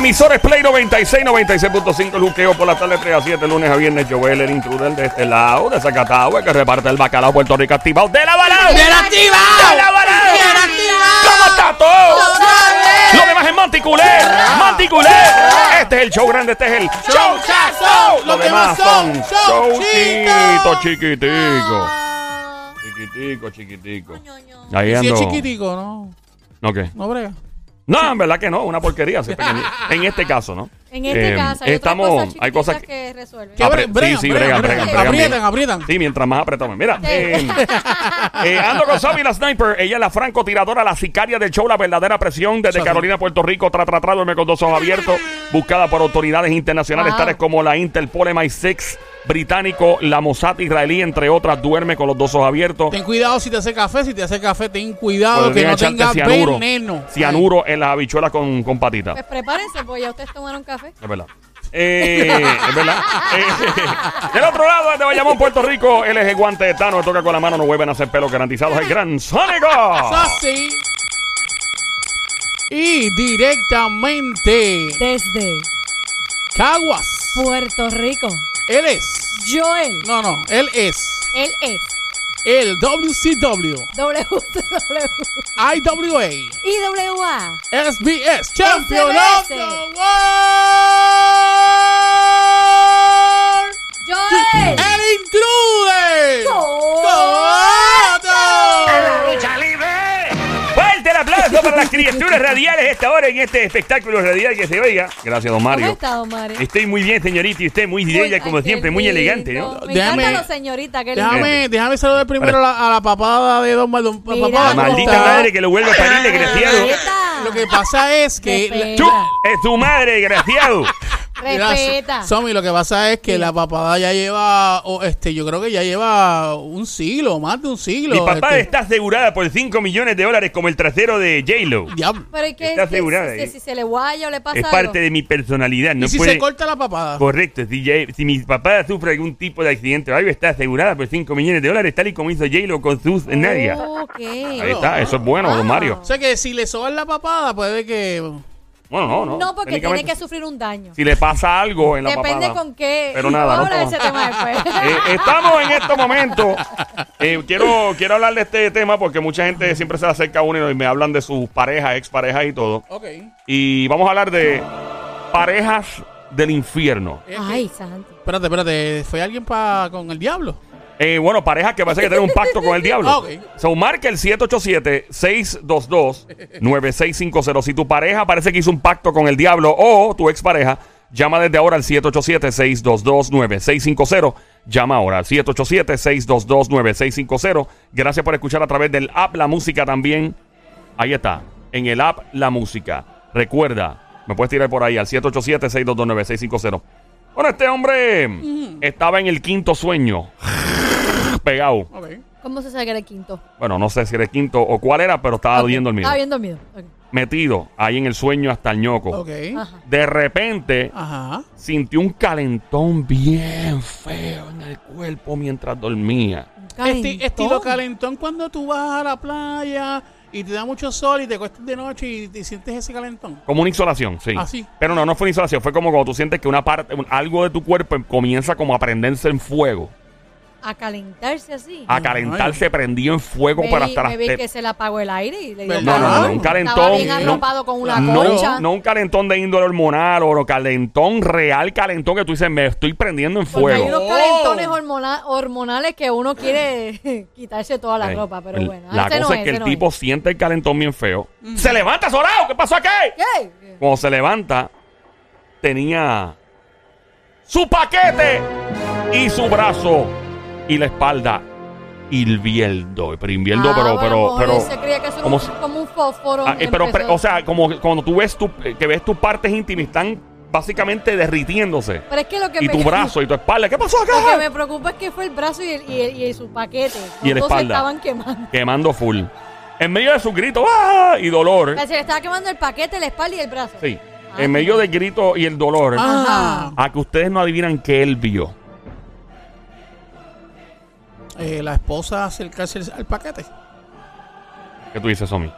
emisor es Play 96, 96.5, el juqueo por la tarde 3 a 7, lunes a viernes. Joel, el intruder de este lado, de Zacatau, el que reparte el bacalao Puerto Rico activado. ¡De la balao! ¡De la activado! ¡De la balao! ¡De la activado! ¿Cómo está todo? ¡Otra Lo demás es Manticulé, Manticulé. Este es el show grande, este es el Showchazo. Lo demás son showchitos chiquiticos. Chiquitico, chiquitico. Ahí Si es ando. chiquitico, ¿no? ¿No qué? No brega. No, en verdad que no, una porquería. sí, pequeño. En este caso, ¿no? En este Eh, caso, hay estamos, otras cosas hay cosas que resuelven. ¿Qué Apre- bre- bregan, sí, sí, bregan, bregan, bregan. bregan, Aprietan, bregan. aprietan. Sí, mientras más apretamos. Mira, Sí. eh, eh, ando con Sabi la sniper. Ella es la francotiradora, la sicaria del show, la verdadera presión desde. Carolina, Puerto Rico. Tra, tra, tra, duerme con dos ojos abiertos. Buscada por autoridades internacionales Wow. tales como la Interpol, MI6 británico, la Mossad israelí, entre otras. Duerme con los dos ojos abiertos. Ten cuidado si te hace café. Si te hace café, ten cuidado que no tenga cianuro, veneno. cianuro en las habichuelas con, con patitas. Pues prepárense, porque ya ustedes tomaron café. Es verdad. Eh, es verdad. Eh, del otro lado, desde Bayamón, Puerto Rico, él es el guante de Tano. Toca con la mano, no vuelven a hacer pelos garantizados. El gran Sónico. Sassy. Y directamente Desde Caguas. Puerto Rico, Él es. Joel. No, no. Él es. Él es El WCW. WCW IWA. IWA. SBS Champion of the World. Joel. El intruder. Criaturas radiales esta hora en este espectáculo radial que se oiga. Gracias, don ¿Cómo Mario. está, don Mario? Estoy muy bien, señorita, y usted muy Muy- bella, como siempre, muy elegante, ¿no? Me Déjame- encanta la señorita. Déjame, déjame saludar primero a la, a la papada de Don Maldon. Mira, La ¿cómo maldita está? madre que lo vuelve a parir, desgraciado. Lo que pasa es que. Chu, es tu madre, desgraciado. Respeta. Somi, lo que pasa es que la papada ya lleva, o este, yo creo que ya lleva un siglo, más de un siglo. Mi papá este. está asegurada por 5 millones de dólares como el trasero de J-Lo. Pero es que, Está es que asegurada, si, si se le guaya o le pasa Es algo. parte de mi personalidad. No ¿Y si puede... se corta la papada? Correcto, si, ya- si mi papá sufre algún tipo de accidente o algo, está asegurada por 5 millones de dólares, tal y como hizo J-Lo con sus Nadia. Ok. Ahí está, eso es bueno, don Mario. O sea que si le soban la papada, puede que. Bueno, no, no. No, porque tiene que sufrir un daño. Si le pasa algo en la Depende papada. con qué. Pero nada, Vamos no a hablar de ese tema después. Eh, estamos en estos momentos. eh, quiero, quiero hablar de este tema porque mucha gente siempre se acerca a uno y me hablan de sus parejas, exparejas y todo. Ok. Y vamos a hablar de parejas del infierno. Ay, santo. Espérate, espérate. ¿Fue alguien pa con el diablo? Eh, bueno, parejas que parece que tienen un pacto con el diablo. Ah, ok. So, marca el 787-622-9650. Si tu pareja parece que hizo un pacto con el diablo o tu expareja, llama desde ahora al 787-622-9650. Llama ahora al 787-622-9650. Gracias por escuchar a través del app La Música también. Ahí está, en el app La Música. Recuerda, me puedes tirar por ahí al 787-622-9650. Bueno, este hombre estaba en el quinto sueño. Pegado. ¿Cómo se sabe que era el quinto? Bueno, no sé si era el quinto o cuál era, pero estaba Ok, viendo el mío. Estaba viendo el mío. Ok. Metido ahí en el sueño hasta el ñoco. Ok. Ajá. De repente Ajá. sintió un calentón bien feo en el cuerpo mientras dormía. Calentón. estilo calentón cuando tú vas a la playa y te da mucho sol y te cuestas de noche y, te sientes ese calentón. Como una insolación, sí. Ah, sí. Pero no, no fue una insolación. Fue como cuando tú sientes que una parte, un- algo de tu cuerpo comienza como a prenderse en fuego. A calentarse así. A calentarse, prendido en fuego Me para vi- estar me vi que se le apagó el aire y le dio No, No, no, no, no, un calentón. Estaba bien no- con una concha. No un calentón de índole hormonal o no, calentón real, calentón que tú dices, me estoy prendiendo en Porque hay fuego. unos calentones hormona- hormonales que uno quiere quitarse toda la Ay, ropa, pero el- bueno. La este cosa no es que el este no tipo siente el calentón bien feo. ¡Se levanta solado! ¿Qué pasó aquí? ¿Qué? Cuando se levanta, tenía su paquete y su brazo y la espalda hirviendo. Pero hirviendo, Ah, pero, bueno, pero, pero. se creía que eso era como como un fósforo. Ah, eh, pero, o sea, como cuando tú ves tu, que ves tus partes íntimas están básicamente derritiéndose. Pero es que lo que Y me, tu brazo y tu espalda. ¿Qué pasó Lo que acá? me preocupa es que fue el brazo y, el, y, el- y su paquete. Y se espalda. estaban quemando. Quemando full. En medio de su grito ¡ah! y dolor. Se le estaba quemando el paquete, la espalda y el brazo. Sí. Ah, En medio del grito y el dolor. A que ustedes no adivinan qué él vio. Eh, la esposa acercarse al paquete. ¿Qué tú dices, Somi?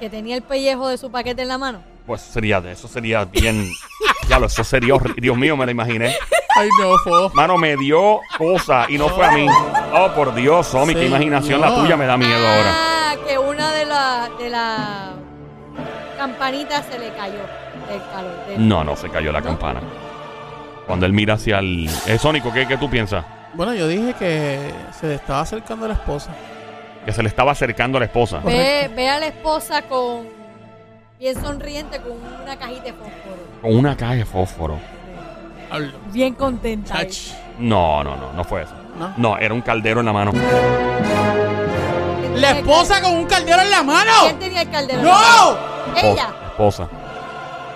Que tenía el pellejo de su paquete en la mano. Pues sería de eso, sería bien. ya lo, eso sería horrible. Dios mío, me lo imaginé. Ay, no, fo. Mano, me dio cosa y no fue a mí. Oh, por Dios, Somi, qué imaginación la tuya me da miedo ahora. Ah, que una de las de la campanitas se le cayó del calor. del- No, no se cayó la campana. Cuando él mira hacia el. Eh, Sónico, ¿qué, qué tú piensas? Bueno, yo dije que se le estaba acercando a la esposa. Que se le estaba acercando a la esposa. Ve, ve a la esposa con bien sonriente con una cajita de fósforo. Con una caja de fósforo. Hablo. Bien contenta. No, no, no, no fue eso. ¿No? No, era un caldero en la mano. ¿Quién La tenía el esposa con un caldero en la mano. ¿Quién tenía el caldero? ¡No! Ella. Esposa.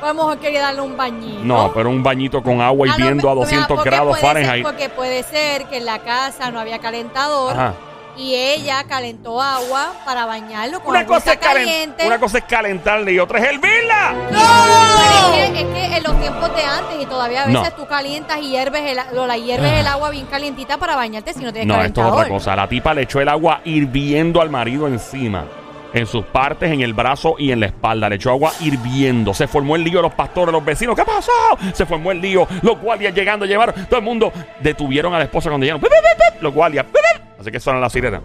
Pues a quería darle un bañito. No, pero un bañito con agua A lo hirviendo a me- 200 porque grados puede ser- Fahrenheit. porque puede ser que en la casa no había calentador Ajá. y ella calentó agua para bañarlo con Una cosa, es caliente. una cosa es calentarle y otra es hervirla. Pero es, que, es que en los tiempos de antes y todavía a No. veces tú calientas y hierves el, la hierves el agua bien calientita para bañarte si no tienes No, esto es calentador. otra cosa. La tipa le echó el agua hirviendo al marido encima. En sus partes, en el brazo y en la espalda. Le echó agua hirviendo. Se formó el lío los pastores, los vecinos. ¿Qué pasó? Se formó el lío. Los guardias llegando, llevaron. Todo el mundo detuvieron a la esposa cuando llegaron. Los guardias. Así que suenan las sirenas.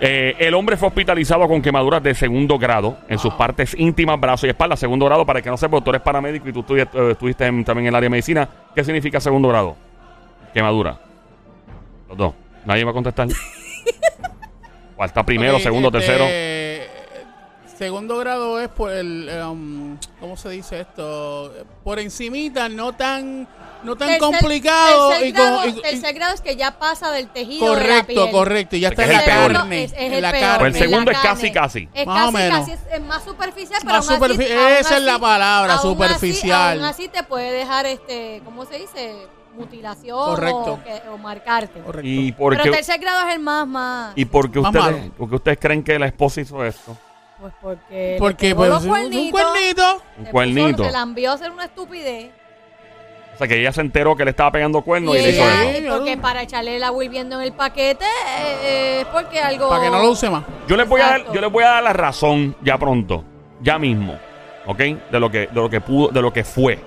Eh, el hombre fue hospitalizado con quemaduras de segundo grado en sus partes íntimas, brazos y espalda. Segundo grado, para el que no sepa, tú eres paramédico y tú eh, estuviste en- también en el área de medicina. ¿Qué significa segundo grado? Quemadura. Los dos. ¿Nadie va a contestar? ¿Cuál está primero, segundo, este, tercero? Segundo grado es por el, um, ¿cómo se dice esto? Por encimita, no tan, no tan Tercer- complicado. Tercer, y con- grado, y- y- tercer grado es que ya pasa del tejido de la correcto, piel. correcto. Y ya está Es en el la peor. carne. Es, es en el la peor, carne. Pues el la segundo es casi, casi. Es Más o menos. casi, es, más superficial, pero Más aún así- superfi- aún esa es la palabra, aún así- superficial. Aún así te puede dejar, este, ¿cómo se dice? Mutilación Correcto. O, que- o marcarte. Correcto. ¿Y Pero tercer grado es el más, más. y por qué Más ustedes, malo. por qué ustedes creen que la esposa hizo esto? Pues porque. Porque le pues, un cuernito. Un se cuernito. Se la envió a hacer una estupidez. O sea, que ella se enteró que le estaba pegando cuernos y, y le hizo eso. Porque para echarle el agua hirviendo en el paquete eh, eh, es porque algo. Para que no lo use más. Yo les voy a dar, yo les voy a dar la razón ya pronto, ya mismo, ¿ok? De lo que, de lo que pudo, de lo que fue,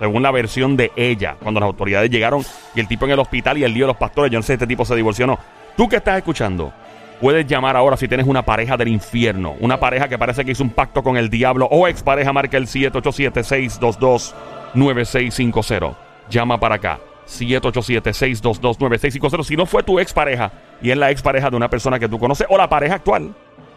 según la versión de ella, cuando las autoridades llegaron y el tipo en el hospital y el lío de los pastores, yo no sé si este tipo se divorció o no. Tú que estás escuchando, puedes llamar ahora si tienes una pareja del infierno, una pareja que parece que hizo un pacto con el diablo o expareja, marca el 787-622-9650. Llama para acá. 787-622-9650. Si no fue tu expareja y es la expareja de una persona que tú conoces o la pareja actual.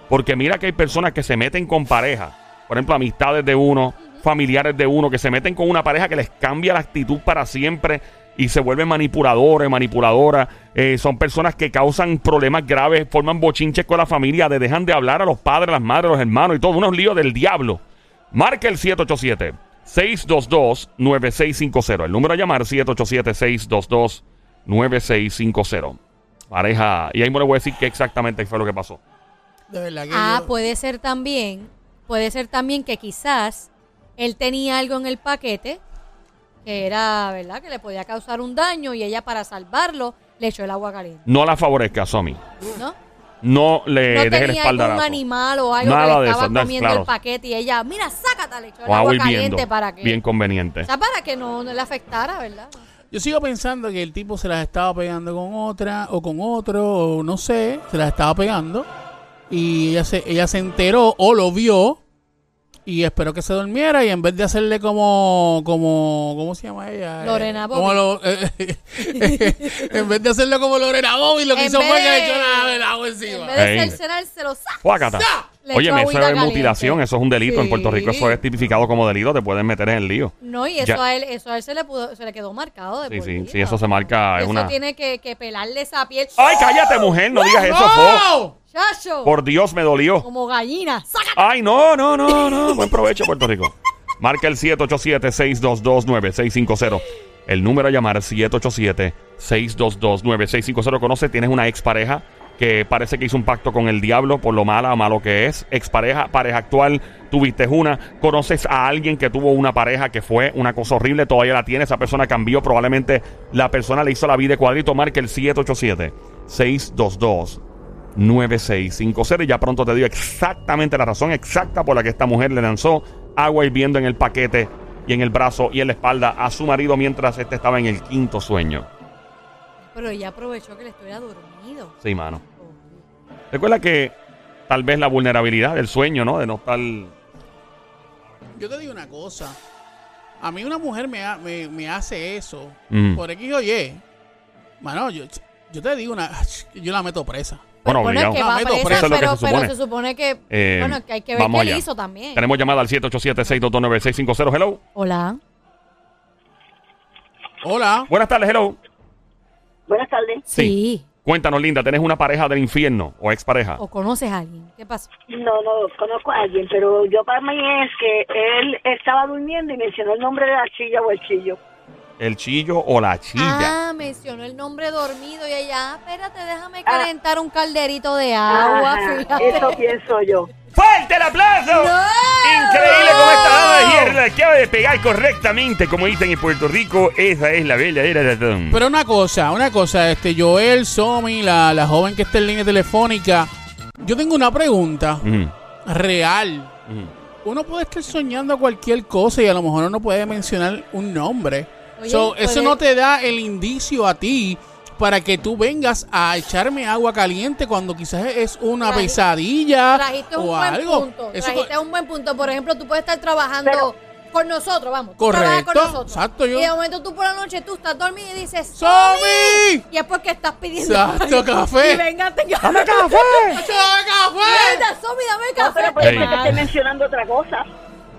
Porque mira que hay personas que se meten con pareja. Por ejemplo, amistades de uno, familiares de uno, que se meten con una pareja que les cambia la actitud para siempre y se vuelven manipuladores, manipuladoras. Eh, son personas que causan problemas graves, forman bochinches con la familia, de dejan de hablar a los padres, las madres, los hermanos y todo. Unos líos del diablo. Marca el 787. 622-9650. El número a llamar 787-622-9650. Pareja. Y ahí me le voy a decir qué exactamente fue lo que pasó. De verdad que Ah, yo- puede ser también, puede ser también que quizás él tenía algo en el paquete que era, ¿verdad? Que le podía causar un daño y ella para salvarlo le echó el agua caliente, No la favorezca, Somi. ¿no? No le No deje tenía espaldarazo. algún animal o algo Nada que de le estaba eso, comiendo claro. el paquete y ella, mira, sácate, le echó el O agua caliente para que, Bien conveniente. o sea, para que no, no le afectara, ¿verdad? Yo sigo pensando que el tipo se las estaba pegando con otra o con otro, o no sé, se las estaba pegando. Y ella se, ella se enteró o lo vio y esperó que se durmiera y en vez de hacerle como, como, ¿cómo se llama ella? Eh, Lorena como Bobbitt. lo- en vez de hacerlo como Lorena Bobby, lo que En hizo fue que echó la- el agua En encima. vez de cercenárselo, Oye, eso es mutilación, eso es un delito. En Puerto Rico eso es tipificado como delito, te pueden meter en el lío. No, y eso Ya. a él, eso a él se le pudo, se le quedó marcado de Sí, por sí, vida. sí, eso se marca. Es Eso una... tiene que, que pelarle esa piel. ¡Ay, cállate, mujer! No digas eso, Fo. Por Dios, me dolió. Como gallina. ¡Sácate! ¡Ay, no, no, no, no! Buen provecho, Puerto Rico. Marca el 787-622-9650. El número a llamar es 787-622-9650. Conoce, tienes una expareja que parece que hizo un pacto con el diablo por lo mala o malo que es. Expareja, pareja actual, tuviste una. Conoces a alguien que tuvo una pareja que fue una cosa horrible, todavía la tiene. Esa persona cambió, probablemente la persona le hizo la vida de cuadrito. Marca el 787-622. 9650 y ya pronto te digo exactamente la razón exacta por la que esta mujer le lanzó agua hirviendo en el paquete y en el brazo y en la espalda a su marido mientras este estaba en el quinto sueño. Pero ella aprovechó que le estuviera dormido. Sí, mano. Recuerda que tal vez la vulnerabilidad del sueño, ¿no? De no estar... Yo te digo una cosa. A mí una mujer me, ha- me, me hace eso Mm. por X o Y. Mano, yo, yo te digo una... Yo la meto presa. Bueno, Bueno, es que va No, meto presa, preso. Eso es lo que pero, se pero supone. se supone que, Eh, bueno, que hay que ver qué allá. hizo también. Tenemos llamada al 787-622-9650. Hello. Hola. Hola. Buenas tardes, hello. Buenas tardes. Sí. Cuéntanos, Linda, ¿tenés una pareja del infierno o expareja? ¿O conoces a alguien? ¿Qué pasó? No, no, conozco a alguien, pero yo para mí es que él estaba durmiendo y mencionó el nombre de la chilla o el chillo. ¿El chillo o la chilla? Ah, mencionó el nombre dormido y ella, ah, espérate, déjame Ah. calentar un calderito de agua. Ajá, fíjate. eso pienso yo. ¡Fuerte el aplauso! ¡No! Increíble cómo esta dama de hierro acaba de pegar correctamente, como dicen en Puerto Rico. Esa es la verdadera razón. Pero una cosa, una cosa, este Joel, Somi, la, la joven que está en línea telefónica. Yo tengo una pregunta Ujú, real. ujú. Uno puede estar soñando cualquier cosa y a lo mejor uno puede mencionar un nombre. Oye, So, eso puede- no te da el indicio a ti para que tú vengas a echarme agua caliente cuando quizás es una pesadilla Trajiste un o buen algo. punto. Eso Trajiste un buen punto. Por ejemplo, tú puedes estar trabajando Pero- con nosotros, vamos. Correcto, Con nosotros. exacto, yo- Y de momento tú por la noche tú estás dormido y dices ¡Somi! Y es porque estás pidiendo Exacto, café. Y venga, ¡Dame café! Venga, Somi, dame No, café. pero puede Ey. ser que esté mencionando otra cosa.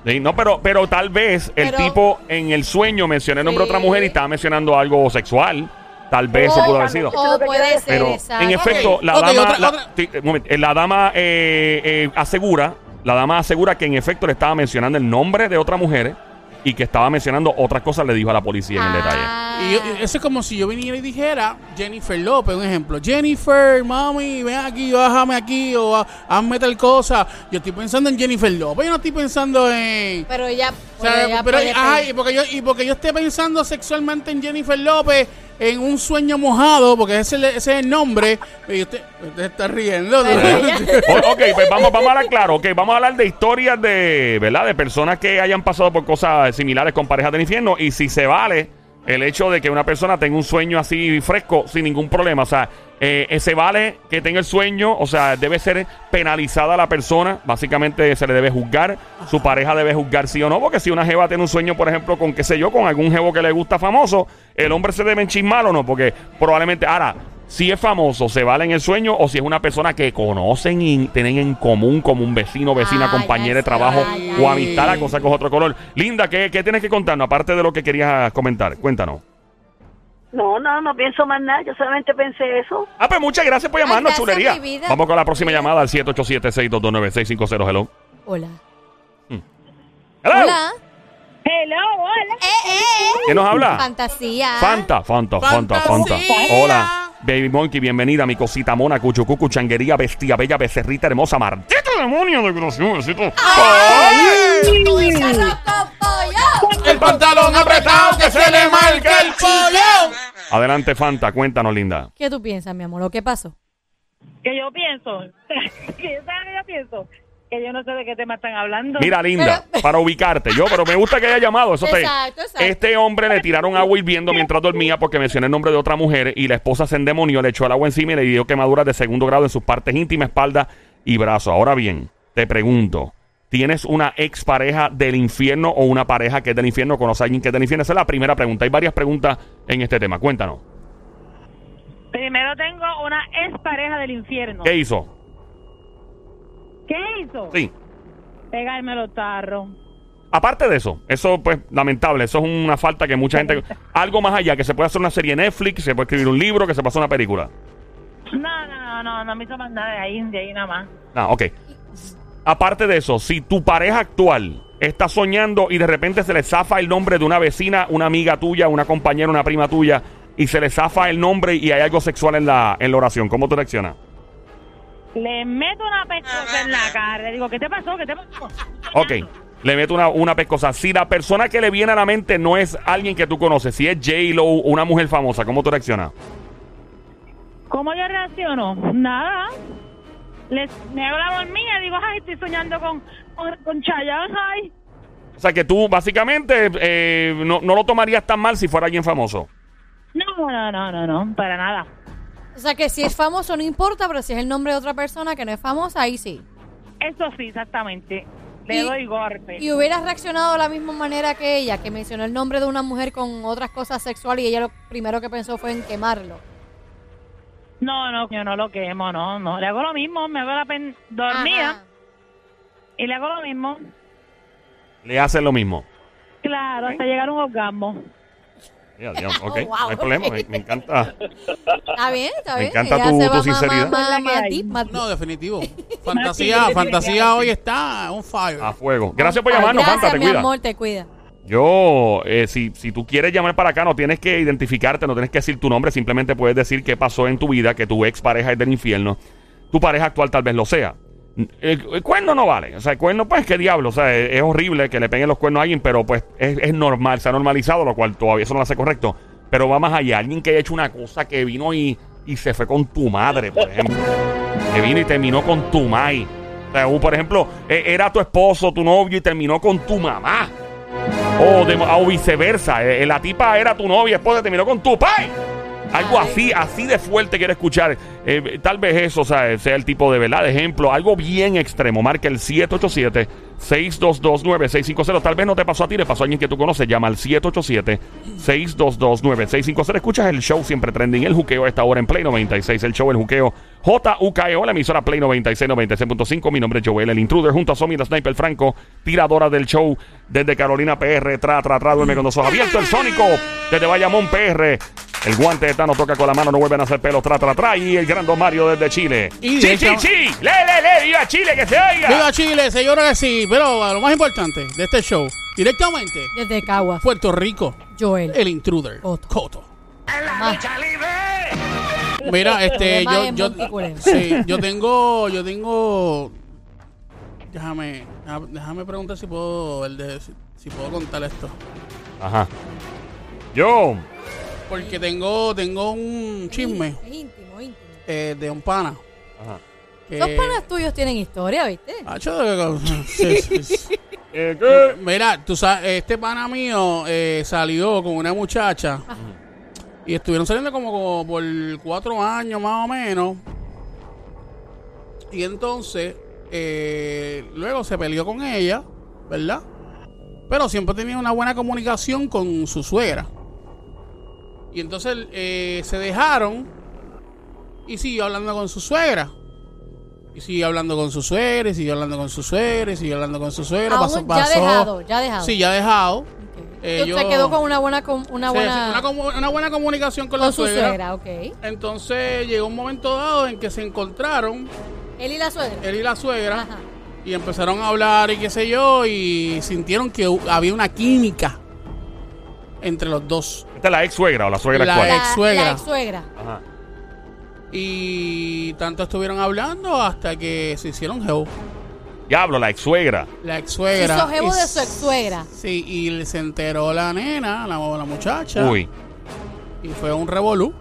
Sí, no, pero, pero tal vez el Pero- tipo en el sueño mencionó el nombre de otra Sí. mujer y estaba mencionando algo sexual. Tal vez eso O- pudo haber sido. Eso es lo O que puede ser, Pero exacto. en efecto, la ok, dama, otra- la, otra- sí, un momento, eh, la dama eh, eh, asegura, la dama asegura que en efecto le estaba mencionando el nombre de otra mujer y que estaba mencionando otras cosas, le dijo a la policía en el detalle. Y yo- y eso es como si yo viniera y dijera Jennifer López, un ejemplo. Jennifer, mami, ven aquí, bájame aquí o ha- hazme tal cosa. Yo estoy pensando en Jennifer López, yo no estoy pensando en... Pero ella, O sea, ella pero, puede ajá, pedir. y porque yo y porque yo esté pensando sexualmente en Jennifer López en un sueño mojado, porque ese, ese es el nombre, y usted, usted está riendo. Pero ella- O- ok, pues vamos, vamos a hablar claro. Ok, vamos a hablar de historias de, ¿verdad? De personas que hayan pasado por cosas similares con parejas del infierno. Y si se vale el hecho de que una persona tenga un sueño así fresco sin ningún problema. O sea, eh, se vale que tenga el sueño. O sea, debe ser penalizada la persona. Básicamente se le debe juzgar. Su pareja debe juzgar sí o no. Porque si una jeva tiene un sueño, por ejemplo, con qué sé yo, con algún jevo que le gusta famoso, el hombre se debe enchismar o no. Porque probablemente, ahora, si es famoso, se vale en el sueño o si es una persona que conocen y tienen en común como un vecino, vecina, Ah, compañera de trabajo o amistad, la cosa con otro color. Linda, ¿qué, qué tienes que contarnos? Aparte de lo que querías comentar, cuéntanos. No, no, no pienso más nada. Yo solamente pensé eso. Ah, pues muchas gracias por Ay, llamarnos, gracias, chulería. mi vida. Vamos con la próxima llamada al 787-622-9650. Hello. Hola. Hello. Hola. Hello, hola. Eh, eh. ¿Quién nos habla? Fantasía. Fanta, Fanta, Fanta, Fanta. Fantasía. Hola. Baby Monkey, bienvenida, mi cosita mona, cuchucucu, changuería, bestia, bella, becerrita, hermosa, maldito demonio de pollo. El pantalón apretado que se le marca el pollo. Adelante, Fanta, cuéntanos, linda. ¿Qué tú piensas, mi amor? ¿O qué pasó? que yo pienso, que yo, ¿sabes qué yo pienso? Que yo no sé de qué tema están hablando. Mira, linda, Pero- para ubicarte, yo, pero me gusta que haya llamado. Eso te- Exacto, exacto. Este hombre le tiraron agua hirviendo mientras dormía porque mencionó el nombre de otra mujer y la esposa se endemonió, le echó el agua encima y le dio quemaduras de segundo grado en sus partes íntimas, espalda y brazo. Ahora bien, te pregunto, ¿tienes una expareja del infierno o una pareja que es del infierno? ¿Conoces a alguien que es del infierno? Esa es la primera pregunta. Hay varias preguntas en este tema. Cuéntanos. Primero tengo una ex pareja del infierno. ¿Qué hizo? ¿Qué hizo? Sí. Pegarme los tarros. Aparte de eso, eso pues lamentable, eso es una falta que mucha gente... Algo más allá, que se puede hacer una serie en Netflix, se puede escribir un libro, que se puede hacer una película. No, no, no, no, no me hizo más nada de ahí, de ahí nada más. Ah, ok. Aparte de eso, si tu pareja actual está soñando y de repente se le zafa el nombre de una vecina, una amiga tuya, una compañera, una prima tuya, y se le zafa el nombre y hay algo sexual en la, en la oración, ¿cómo tú reaccionas? Le meto una pescosa en la cara. Le digo, ¿qué te pasó? ¿Qué te pasó? Ok. Le meto una, una pescosa. Si la persona que le viene a la mente no es alguien que tú conoces, si es J-Lo, una mujer famosa, ¿cómo tú reaccionas? ¿Cómo yo reacciono? Nada. Les, me hago la dormida y digo, ay, estoy soñando con, con, con Chayanne, ay. O sea que tú básicamente eh, no, no lo tomarías tan mal si fuera alguien famoso. No, no, no, no, no, para nada. O sea que si es famoso no importa, pero si es el nombre de otra persona que no es famosa, ahí sí. Eso sí, exactamente. Le Y- doy golpe. Y hubieras reaccionado de la misma manera que ella, que mencionó el nombre de una mujer con otras cosas sexuales y ella lo primero que pensó fue en quemarlo. No, no, yo no lo quemo, no, no. Le hago lo mismo, me hago la pen dormida Ajá. y le hago lo mismo. Le hacen lo mismo. Claro, hasta llegar a un orgasmo. Ya, ok, Oh, wow, no hay problema. Me, me encanta. Está bien, está Me bien. encanta Ella tu- se tu más- sinceridad. más- más deep, No, definitivo. Fantasía, fantasía hoy está on fire. A fuego. Gracias por llamarnos, gracias, Fanta, te mi cuida. amor, te cuida. Yo, eh, si, si tú quieres llamar para acá, no tienes que identificarte, no tienes que decir tu nombre, simplemente puedes decir qué pasó en tu vida, que tu ex pareja es del infierno, tu pareja actual tal vez lo sea. El, el cuerno no vale, o sea, el cuerno, pues, qué diablo, o sea, es, horrible que le peguen los cuernos a alguien, pero pues es, normal, se ha normalizado, lo cual todavía eso no lo hace correcto, pero va más allá, alguien que haya hecho una cosa que vino y, y se fue con tu madre, por ejemplo, que vino y terminó con tu mai. O sea, por ejemplo, eh, era tu esposo, tu novio y terminó con tu mamá. O, de- viceversa. eh, la tipa era tu novia, esposa, terminó con tu pai. Algo así, así de fuerte quiero escuchar. Eh, tal vez eso sea, sea el tipo de verdad, de ejemplo. Algo bien extremo. Marca el 787-622-9650. Tal vez no te pasó a ti, le pasó a alguien que tú conoces. Llama al 787-622-9650. Escuchas el show siempre trending. El juqueo a esta hora en Play 96. El show El Juqueo JUKEO, la emisora Play 96, 96.5. Mi nombre es Joel, el intruder, junto a Somi, la sniper Franco, tiradora del show desde Carolina PR. Tra, tra, tra, duerme con los ojos abiertos. El Sónico desde Bayamón PR. El guante de Tano toca con la mano, no vuelven a hacer pelos, tra, tra, tra. Y el gran Don Mario desde Chile. Y ¡Sí, de sí! ¡Le, le, le! ¡Viva Chile, que se oiga! Viva Chile, que sí. Pero lo más importante de este show, directamente, Desde Caguas, Puerto Rico, Joel. el intruder, Coto. Coto. Más. Mira, este, Problema yo, en yo, Monticulebra. sí, yo tengo, yo tengo, déjame, déjame- preguntar si puedo, el de- si, si puedo contar esto, Ajá. Yo. Porque tengo, tengo un chisme Es íntimo, íntimo. eh, de un pana. Ajá. que- Los panas tuyos tienen historia, ¿viste? Hacho, sí, sí, sí. Eh, ¿qué? Mira, tú sabes, este pana mío eh, salió con una muchacha y estuvieron saliendo como, como por cuatro años más o menos. Y entonces, eh, luego se peleó con ella, ¿verdad? Pero siempre tenía una buena comunicación con su suegra. Y entonces eh, se dejaron y siguió hablando con su suegra. Y siguió hablando con su suegra, y siguió hablando con su suegra, y siguió hablando con su suegra. Pasó- ya pasó- dejado, ya dejado. Sí, ya dejado. Ok. Eh, Entonces yo- quedó con una buena, com- una buena, sí, una, una buena comunicación con, con la su suegra. suegra, ok. Entonces llegó un momento dado en que se encontraron Él y la suegra. él y la suegra Ajá. y empezaron a hablar y qué sé yo y sintieron que había una química entre los dos. Esta es la ex suegra o la suegra La actual. La, ex-suegra. la ex-suegra. Ajá. Y tanto estuvieron hablando hasta que se hicieron geo. Diablo, la ex suegra. La ex Se suegra. hizo jevo de su ex-suegra. Sí, y se enteró la nena, la, la muchacha. Uy. Y fue un revolú.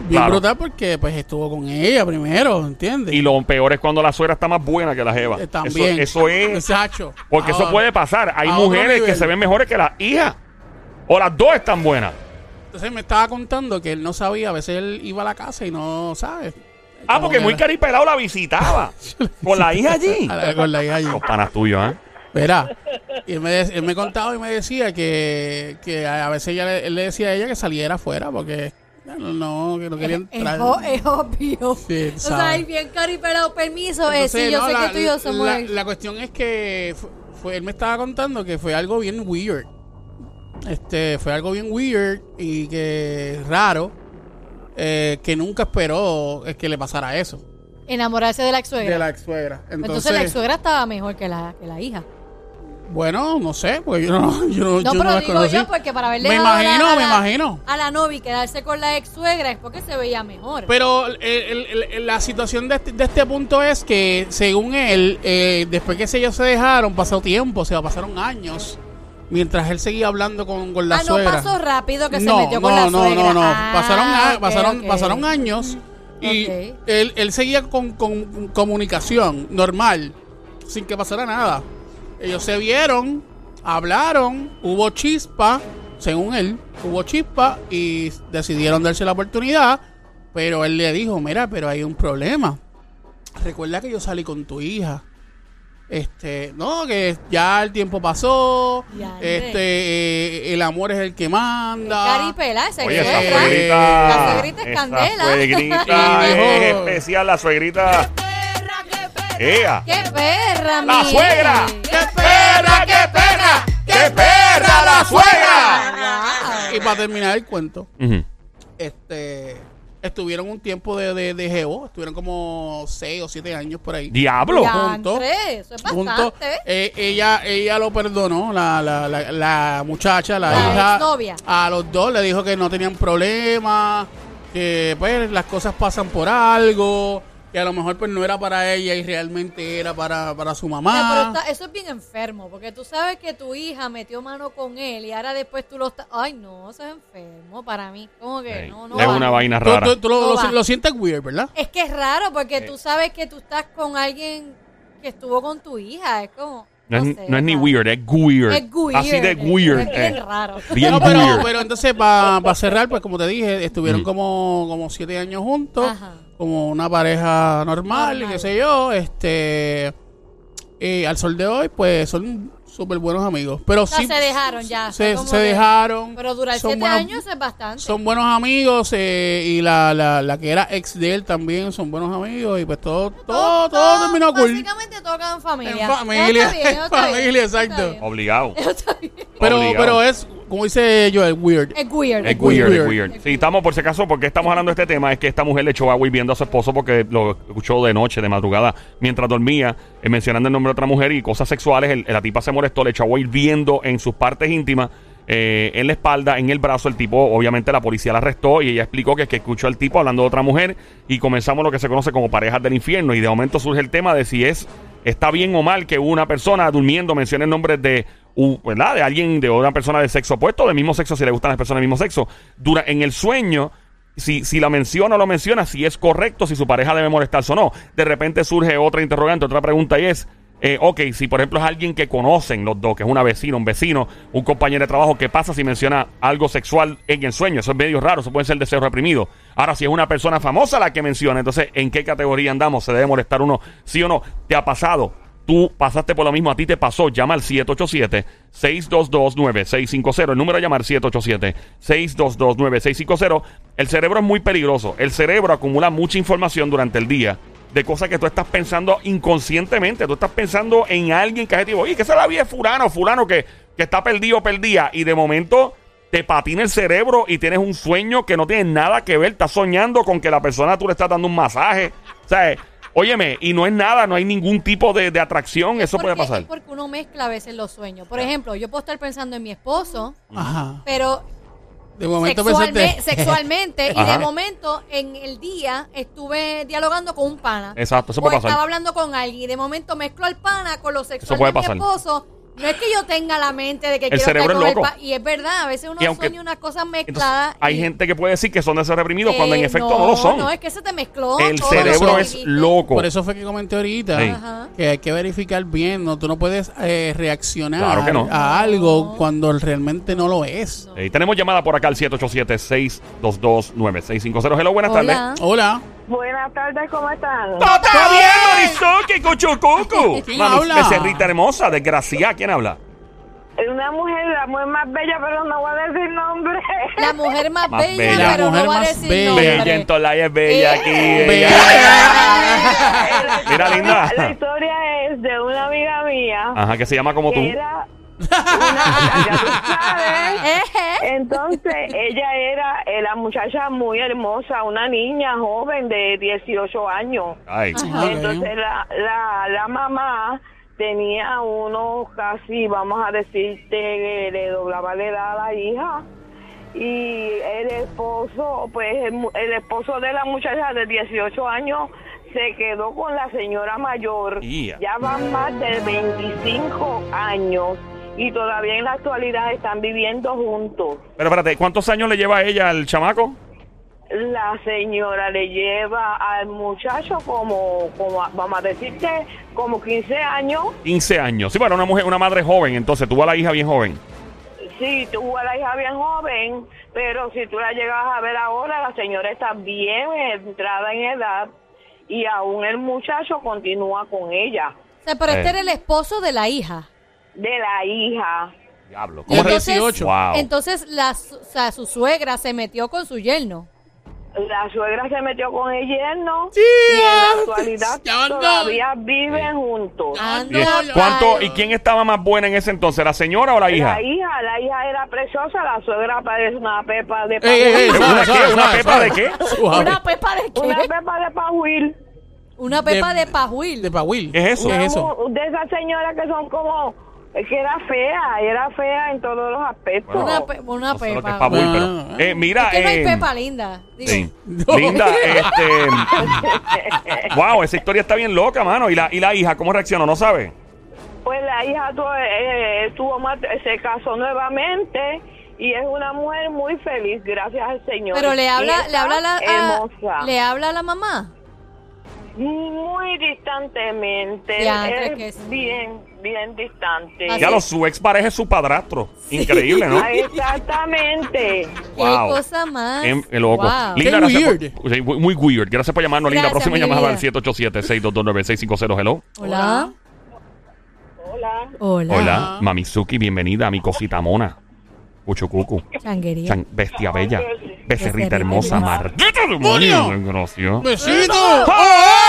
Bien Claro. brutal porque pues estuvo con ella primero, ¿entiendes? Y lo peor es cuando la suegra está más buena que la jeva. Eh, también. Eso, eso es. Muchacho. Porque eso puede pasar. Hay mujeres que se ven mejores que las hijas. O las dos están buenas. Entonces me estaba contando que él no sabía, a veces él iba a la casa y no sabe. Ah, Como porque que muy la- caripelado la visitaba. Con la hija allí. a la- con la hija allí. Los panas tuyos, ¿eh? Verá. Y él me, de- él me contaba y me decía que, que a a veces ella le- él le decía a ella que saliera afuera porque no, no, que no quería Es, entrar. o- es obvio. Sí, o sea, sabe. hay bien caripelado permiso. eh, Entonces, sí, yo no, sé la, que tú y yo somos. la, ex. la cuestión es que fu- fue, él me estaba contando que fue algo bien weird. Este, fue algo bien weird y que raro. eh, que nunca esperó eh, que le pasara eso. Enamorarse de la ex-suegra. De la ex suegra. Entonces, Entonces, la ex-suegra estaba mejor que la, que la hija. bueno, no sé, porque yo no, yo no, No, yo no pero la digo conocí. yo, porque para Me dejado a la- me imagino. A la novia y quedarse con la ex-suegra es porque se veía mejor. Pero el- el- el- la situación de este, de este punto es que, según él, eh, después que ellos se dejaron, pasó tiempo, o sea, pasaron años, mientras él seguía hablando con, con la ah, no pasó rápido que no, se metió no, con la no, suegra. no, no, Ah, pasaron, pasaron, pasaron años y él, él seguía con, con comunicación normal, sin que pasara nada. Ellos se vieron hablaron, hubo chispa, según él, hubo chispa y decidieron darse la oportunidad, pero él le dijo, mira, pero hay un problema. Recuerda que yo salí con tu hija. Este, no, que ya el tiempo pasó, Ya, este, eh, el amor es el que manda. Caripela, esa Oye, esa suegrita. La suegrita es esa candela. suegrita es especial, la suegrita. ¡Ea! ¡Qué perra, ¡La suegra! ¡Qué perra, qué perra! ¡Qué perra la suegra! Y para terminar el cuento, este, estuvieron un tiempo de, de, de geo, estuvieron como 6 o 7 años por ahí. ¡Diablo! Juntos, eso es juntos. Eh, ella, ella lo perdonó, la, la, la, la muchacha, la, La hija. exnovia. A los dos le dijo que no tenían problema, que pues las cosas pasan por algo, que a lo mejor pues no era para ella y realmente era para, para su sea, pero mamá. está- eso es bien enfermo, porque tú sabes que tu hija metió mano con él y ahora después tú lo estás... Ay, no, eso es enfermo para mí. Como que Ey, no, no es una vaina Tú, rara. tú- tú lo, No lo- va. lo sientes weird, ¿verdad? Es que es raro Eh. porque tú sabes que tú estás con alguien que estuvo con tu hija. Es como... No es, sé, no es ni weird, es weird. Es weird. Así de weird. Es bien eh. raro. Bien No, pero, weird. pero entonces para cerrar, pues como te dije, estuvieron Mm. como, como siete años juntos, Ajá. como una pareja normal, y Normal. qué sé yo, este y al sol de hoy, pues son súper buenos amigos. Pero O sea, sí se dejaron ya. se, dejaron. Pero durar siete buenos- años es bastante. Son buenos amigos eh, y la, la, la que era ex de él también son buenos amigos y pues todo, todo, todo terminó cool. Básicamente toca en familia. En familia, Está bien, en está bien, familia, está exacto. bien. Obligado. Está bien. Pero, Obligado. pero es, como dice Joel, weird. Es weird. Es Es weird, es weird. weird. Sí, estamos, por si acaso, porque estamos hablando de este tema, es que esta mujer le echó agua hirviendo a su esposo porque lo escuchó de noche, de madrugada, mientras dormía, eh, mencionando el nombre de otra mujer y cosas sexuales. El- la tipa se molestó, le echó agua hirviendo en sus partes íntimas, eh, en la espalda, en el brazo. El tipo, obviamente, la policía la arrestó y ella explicó que, que escuchó al tipo hablando de otra mujer y comenzamos lo que se conoce como parejas del infierno. Y de momento surge el tema de si es está bien o mal que una persona durmiendo mencione el nombre de de alguien de una persona de sexo opuesto, del mismo sexo, si le gustan las personas del mismo sexo. Dura, en el sueño, si, si la menciona o lo menciona, si es correcto, si su pareja debe molestarse o no. De repente surge otra interrogante, otra pregunta y es, eh, ok, si por ejemplo es alguien que conocen los dos, que es una vecina, un vecino, un compañero de trabajo, ¿qué pasa si menciona algo sexual en el sueño? Eso es medio raro, eso puede ser deseo reprimido. Ahora, si es una persona famosa la que menciona, entonces, ¿en qué categoría andamos? ¿Se debe molestar uno? ¿Sí o no? ¿Te ha pasado? Tú pasaste por lo mismo, a ti te pasó. Llama al 787-622-9650. El número a llamar 787-622-9650. El cerebro es muy peligroso. El cerebro acumula mucha información durante el día de cosas que tú estás pensando inconscientemente. Tú estás pensando en alguien que tipo, oye, que se la vida fulano, fulano que, que está perdido perdida. Y de momento te patina el cerebro y tienes un sueño que no tiene nada que ver. Estás soñando con que la persona tú le estás dando un masaje. O óyeme, y no es nada, no hay ningún tipo de, de atracción. Eso puede pasar. Es porque uno mezcla a veces los sueños. Por ejemplo, yo puedo estar pensando en mi esposo, Ajá. pero De momento sexualme- sexualmente, y Ajá. de momento en el día estuve dialogando con un pana. Exacto, eso o puede estaba pasar. hablando con alguien y de momento mezclo al pana con lo sexual puede de pasar. mi esposo. No es que yo tenga la mente de que El quiero cerebro estar es con loco. el y es verdad, a veces uno Y aunque- sueña unas cosas Entonces, mezcladas. hay y- gente que puede decir que son deseos reprimidos cuando en Eh, efecto no, lo son. No, es que se te mezcló. el cerebro es dijiste. loco. Por eso fue que comenté ahorita Sí. Ajá. que hay que verificar bien, no, tú no puedes eh, reaccionar Claro que no. a algo No. cuando realmente no lo es. No. Eh, tenemos llamada por acá al 787-622-9650. Hello, buenas tardes. Hola. Buenas tardes, ¿cómo están? ¡Todo está bien, Marizuki, cuchucucu! ¿Quién Mami, habla? becerrita hermosa, desgraciada. ¿Quién habla? Una mujer, la mujer más bella, pero no voy a decir nombre. La mujer más, Más bella, bella. pero La mujer no va a más decir bella. nombre. Bella en Tolaya es bella Eh, aquí. Bella. ella. Mira, linda. La historia es de una amiga mía Ajá, que se llama como tú. que era una, ya tú sabes. Eje. Entonces, ella era eh, la muchacha muy hermosa, una niña joven de 18 años. Ay. Entonces, la, la, la mamá tenía unos casi, vamos a decir, que le doblaba la edad a la hija. Y el esposo, pues el, esposo de la muchacha de 18 años se quedó con la señora mayor. Ya. Ya van más de 25 años y todavía en la actualidad están viviendo juntos. Pero espérate, ¿cuántos años le lleva a ella al chamaco? la señora le lleva al muchacho como, como vamos a decirte, como 15 años. 15 años. Sí, bueno, una mujer, una madre joven, entonces tuvo a la hija bien joven. Sí, tuvo a la hija bien joven, pero si tú la llegas a ver ahora, la señora está bien entrada en edad y aún el muchacho continúa con ella, O sea, pero este Eh. era el esposo de la hija. De la hija. Diablo. ¿Cómo Entonces, 18. Wow. entonces la, su- o sea, su suegra se metió con su yerno. La suegra se metió con el yerno Sí, y en la actualidad todavía viven juntos. ¿Y, No, cuánto. ¿Y quién estaba más buena en ese entonces? ¿La señora o la hija? La hija, la hija era preciosa, la suegra parece una pepa de Ey, ey, ey, ¿Una pajuil. suave, qué? suave, ¿Una pepa de qué? ¿Una pepa de qué? Una pepa de pajuil. Una pepa de, De- pajuil. De Pahuil. ¿Qué es eso? ¿Qué Una es eso? De esas señoras que son como, es que era fea, era fea en todos los aspectos. Una, pe- una No sé lo que es pepa. pabuil, Ah, pero- eh, mira, Es que no hay eh, pepa linda. Digo, sí. No. Linda, este. wow, esa historia está bien loca, mano. ¿Y la, y la hija cómo reaccionó? ¿No sabe? Pues la hija tuvo, eh, tuvo se casó nuevamente y es una mujer muy feliz, gracias al Señor. Pero le habla, le habla a la, a- le habla a la mamá. Muy distantemente. Es que es- bien, bien distante. Ya lo, su ex pareja es su padrastro. Increíble, ¿no? Ah, Exactamente. Qué Wow. cosa más. Em, loco. Wow. Linda, Qué gracias weird. por- muy muy weird. Gracias por llamarnos, Linda. Próxima llamada al 787-622-9650. Hello. Hola. Hola. Hola. Hola, Mamizuki, bienvenida a mi cosita mona. Cuchucucu. Changuería. Chan- bestia bella. Becerrita Becerrita hermosa. Maldito demonio. Gracias. ¡Besito! ¡Ay!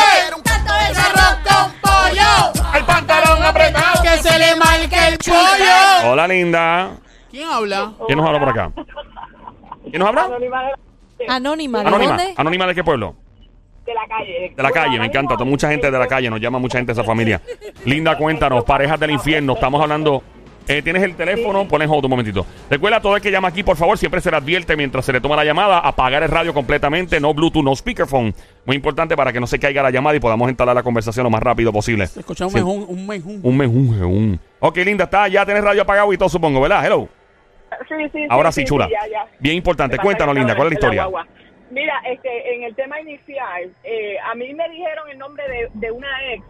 Pollo! Hola, linda. ¿Quién habla? ¿Quién nos habla por acá? ¿Quién nos habla? Anónima. ¿De Anónima. dónde? ¿Anónima de qué pueblo? De la calle. De la calle, me encanta. Mucha gente de la calle, nos llama mucha gente de esa familia. Linda, cuéntanos, parejas del infierno. Estamos hablando. Eh, ¿Tienes el teléfono? Pon en hold un momentito. Recuerda a todo el que llama aquí, por favor, siempre se le advierte mientras se le toma la llamada, apagar el radio completamente, no Bluetooth, no speakerphone. Muy importante para que no se caiga la llamada y podamos instalar la conversación lo más rápido posible. Escuchamos Sí. un mejún, un mejún. Un mejunje, un. Ok, linda, está, ya tienes radio apagado y todo, supongo, ¿verdad? Hello. Sí, sí, Ahora sí, chula. ya, ya. Bien importante. Cuéntanos, linda, ¿cuál es la historia? guagua. Mira, este, en el tema inicial, eh, a mí me dijeron el nombre de, de una ex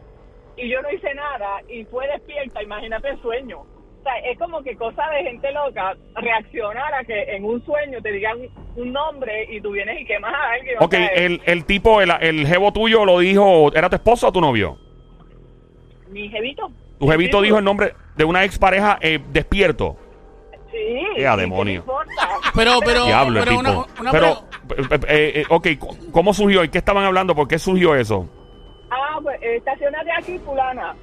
y yo no hice nada y fue despierta, imagínate el sueño. O sea, es como que cosa de gente loca reaccionar a que en un sueño te digan un nombre y tú vienes y quemas a alguien. o Ok, sea, el, el tipo, el, el jevo tuyo lo dijo, ¿era tu esposo o tu novio? Mi jevito. Tu jevito dijo el nombre de una expareja eh, despierto. Sí. ¡Qué ¿y a qué demonio! Pero, pero, Diablo, pero tipo. una, una Pero, pre- eh, eh, eh, ok, ¿cómo surgió? ¿Y qué estaban hablando? ¿Por qué surgió eso? Ah, pues estacionate aquí, fulana.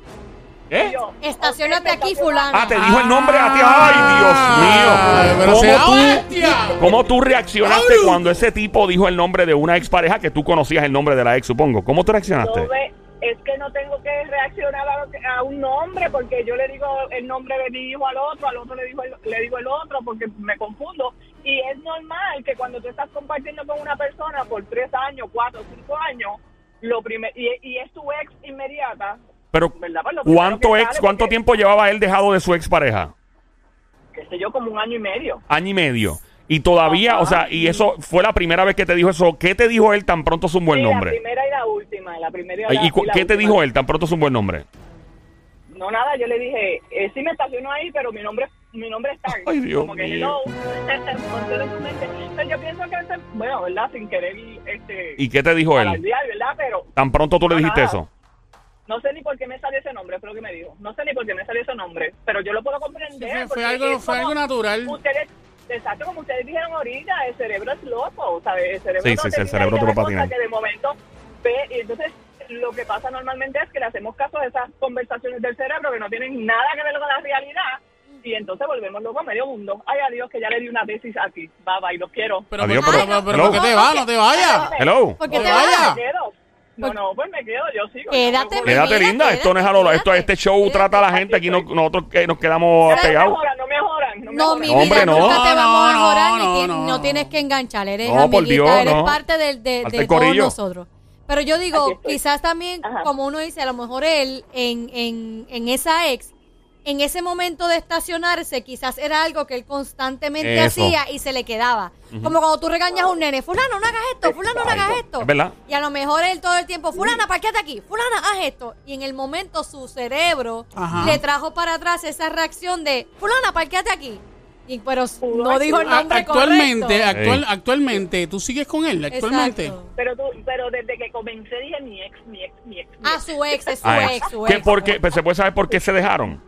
¿Eh? Estacionate aquí, fulana. Ah, te dijo el nombre a ti. Ay, ¡Ay, pero Dios mío! ¿Cómo tú. ¿Cómo tú reaccionaste cuando ese tipo dijo el nombre de una expareja que tú conocías el nombre de la ex, supongo? ¿Cómo tú reaccionaste? Yo ve- es que no tengo que reaccionar a, lo que- a un nombre porque yo le digo el nombre de mi hijo al otro, al otro le digo el, le digo el otro porque me confundo. Y es normal que cuando tú estás compartiendo con una persona por tres años, cuatro, cinco años, lo primer, y, y es tu ex inmediata, Pero. Pues ¿cuánto que ex, cuánto tiempo llevaba él dejado de su expareja? qué sé yo, como un año y medio. Año y medio. Y todavía, Ajá. o sea, y eso fue la primera vez que te dijo eso. ¿Qué te dijo él tan pronto es un buen Sí, nombre? La primera y la última, la primera y la, ¿Y y la qué te última. dijo él tan pronto es un buen nombre? No, nada, yo le dije, eh, sí me estaciono ahí, pero mi nombre mi nombre es Tan. Ay, Dios Como que, mío. hello. Ponte en tu mente. Pero yo pienso que, ese- bueno, ¿verdad? Sin querer, este... ¿Y qué te dijo él? alardear, ¿verdad? Pero Tan pronto tú le No, dijiste nada. eso. No sé ni por qué me salió ese nombre, fue lo que me dijo. No sé ni por qué me salió ese nombre, pero yo lo puedo comprender. fue, porque fue algo, es fue como- algo natural. Ustedes, exacto, como ustedes dijeron ahorita, el cerebro es loco, ¿sabes? El cerebro Sí, no sí, sí, te el cerebro cosa tiene. que de momento ve, y entonces lo que pasa normalmente es que le hacemos caso a esas conversaciones del cerebro que no tienen nada que ver con la realidad y entonces volvemos locos a medio mundo. Ay, adiós, que ya le di una tesis aquí. Bye, bye, los quiero. Pero, Adiós, pero, pero- pero, pero. ¿por qué te vas? No te vayas. Hello. ¿Por qué te te vayas. Me. No, no, pues me quedo, yo sigo. Quédate, Yo me. Quédate Mira, linda. Esto no es a lo, esto, este show quédate. trata a la gente. Aquí no- nosotros eh, nos quedamos No pegados. mejoran, no mejoran. No, No, mejoran. mi Hombre, vida, no. nunca te No, vamos a no, mejorar no, ni no, no, no. tienes que enganchar. Eres No, por amiguita, Dios, eres no. parte del- de, todos corillo. nosotros. Pero yo digo, quizás también, Ajá. como uno dice, a lo mejor él en, en, en esa ex, en ese momento de estacionarse, quizás era algo que él constantemente Eso. hacía y se le quedaba. Como cuando tú regañas a un nene, fulano, no hagas esto, fulano, no hagas esto. Es verdad. Y a lo mejor él todo el tiempo, fulana, parquéate aquí, fulana, haz esto. Y en el momento su cerebro Ajá. le trajo para atrás esa reacción de, fulana, parquéate aquí. Y, pero no dijo el nombre actualmente, correcto. actual, actualmente, ¿tú sigues con él? Actualmente. Exacto. Pero, tú, pero desde que comencé dije mi ex, mi ex, mi ex. mi A ex. su ex, es su Ay, ex, su ¿qué, ex. qué? Pues, ¿Se puede saber por qué se dejaron?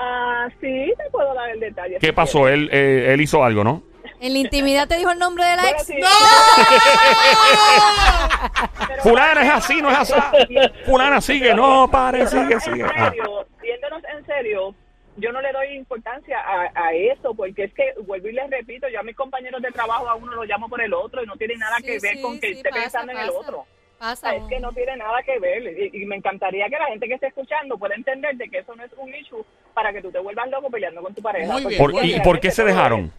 Ah, sí, te puedo dar el detalle. ¿Qué si pasó? quieres. Él, eh, él hizo algo, ¿no? En la intimidad te dijo el nombre de la Bueno, ex. sí. Pero- Fulana es así, no es así. Fulana sigue, no, pare, sigue, sigue. En serio, viéndonos en serio, yo no le doy importancia a, a eso, porque es que, vuelvo y les repito, yo a mis compañeros de trabajo a uno lo llamo por el otro y no tiene nada Sí, que ver sí, con que sí, esté pasa, pensando en el otro. Pasa. es que no tiene nada que ver y, y me encantaría que la gente que esté escuchando pueda entender de que eso no es un issue para que tú te vuelvas loco peleando con tu pareja. Muy Porque bien. Por- ¿Y por qué se dejaron?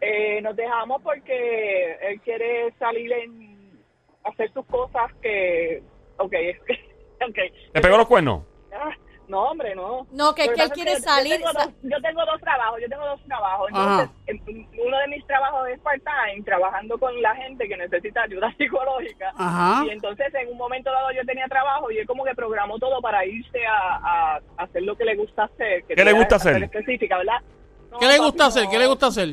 Eh, nos dejamos porque él quiere salir en hacer sus cosas que... Ok, ok. ¿Te pegó los cuernos? No, hombre, no. No, que es que él quiere salir, Yo tengo, dos, yo tengo dos trabajos, yo tengo dos trabajos. Entonces, em, uno de mis trabajos es part-time, trabajando con la gente que necesita ayuda psicológica. Ajá. Y entonces, en un momento dado, yo tenía trabajo y él como que programó todo para irse a, a hacer lo que le gusta hacer. que ¿Qué le gusta hacer? específica, ¿verdad? No, ¿Qué le papi, gusta hacer? no. ¿Qué le gusta hacer?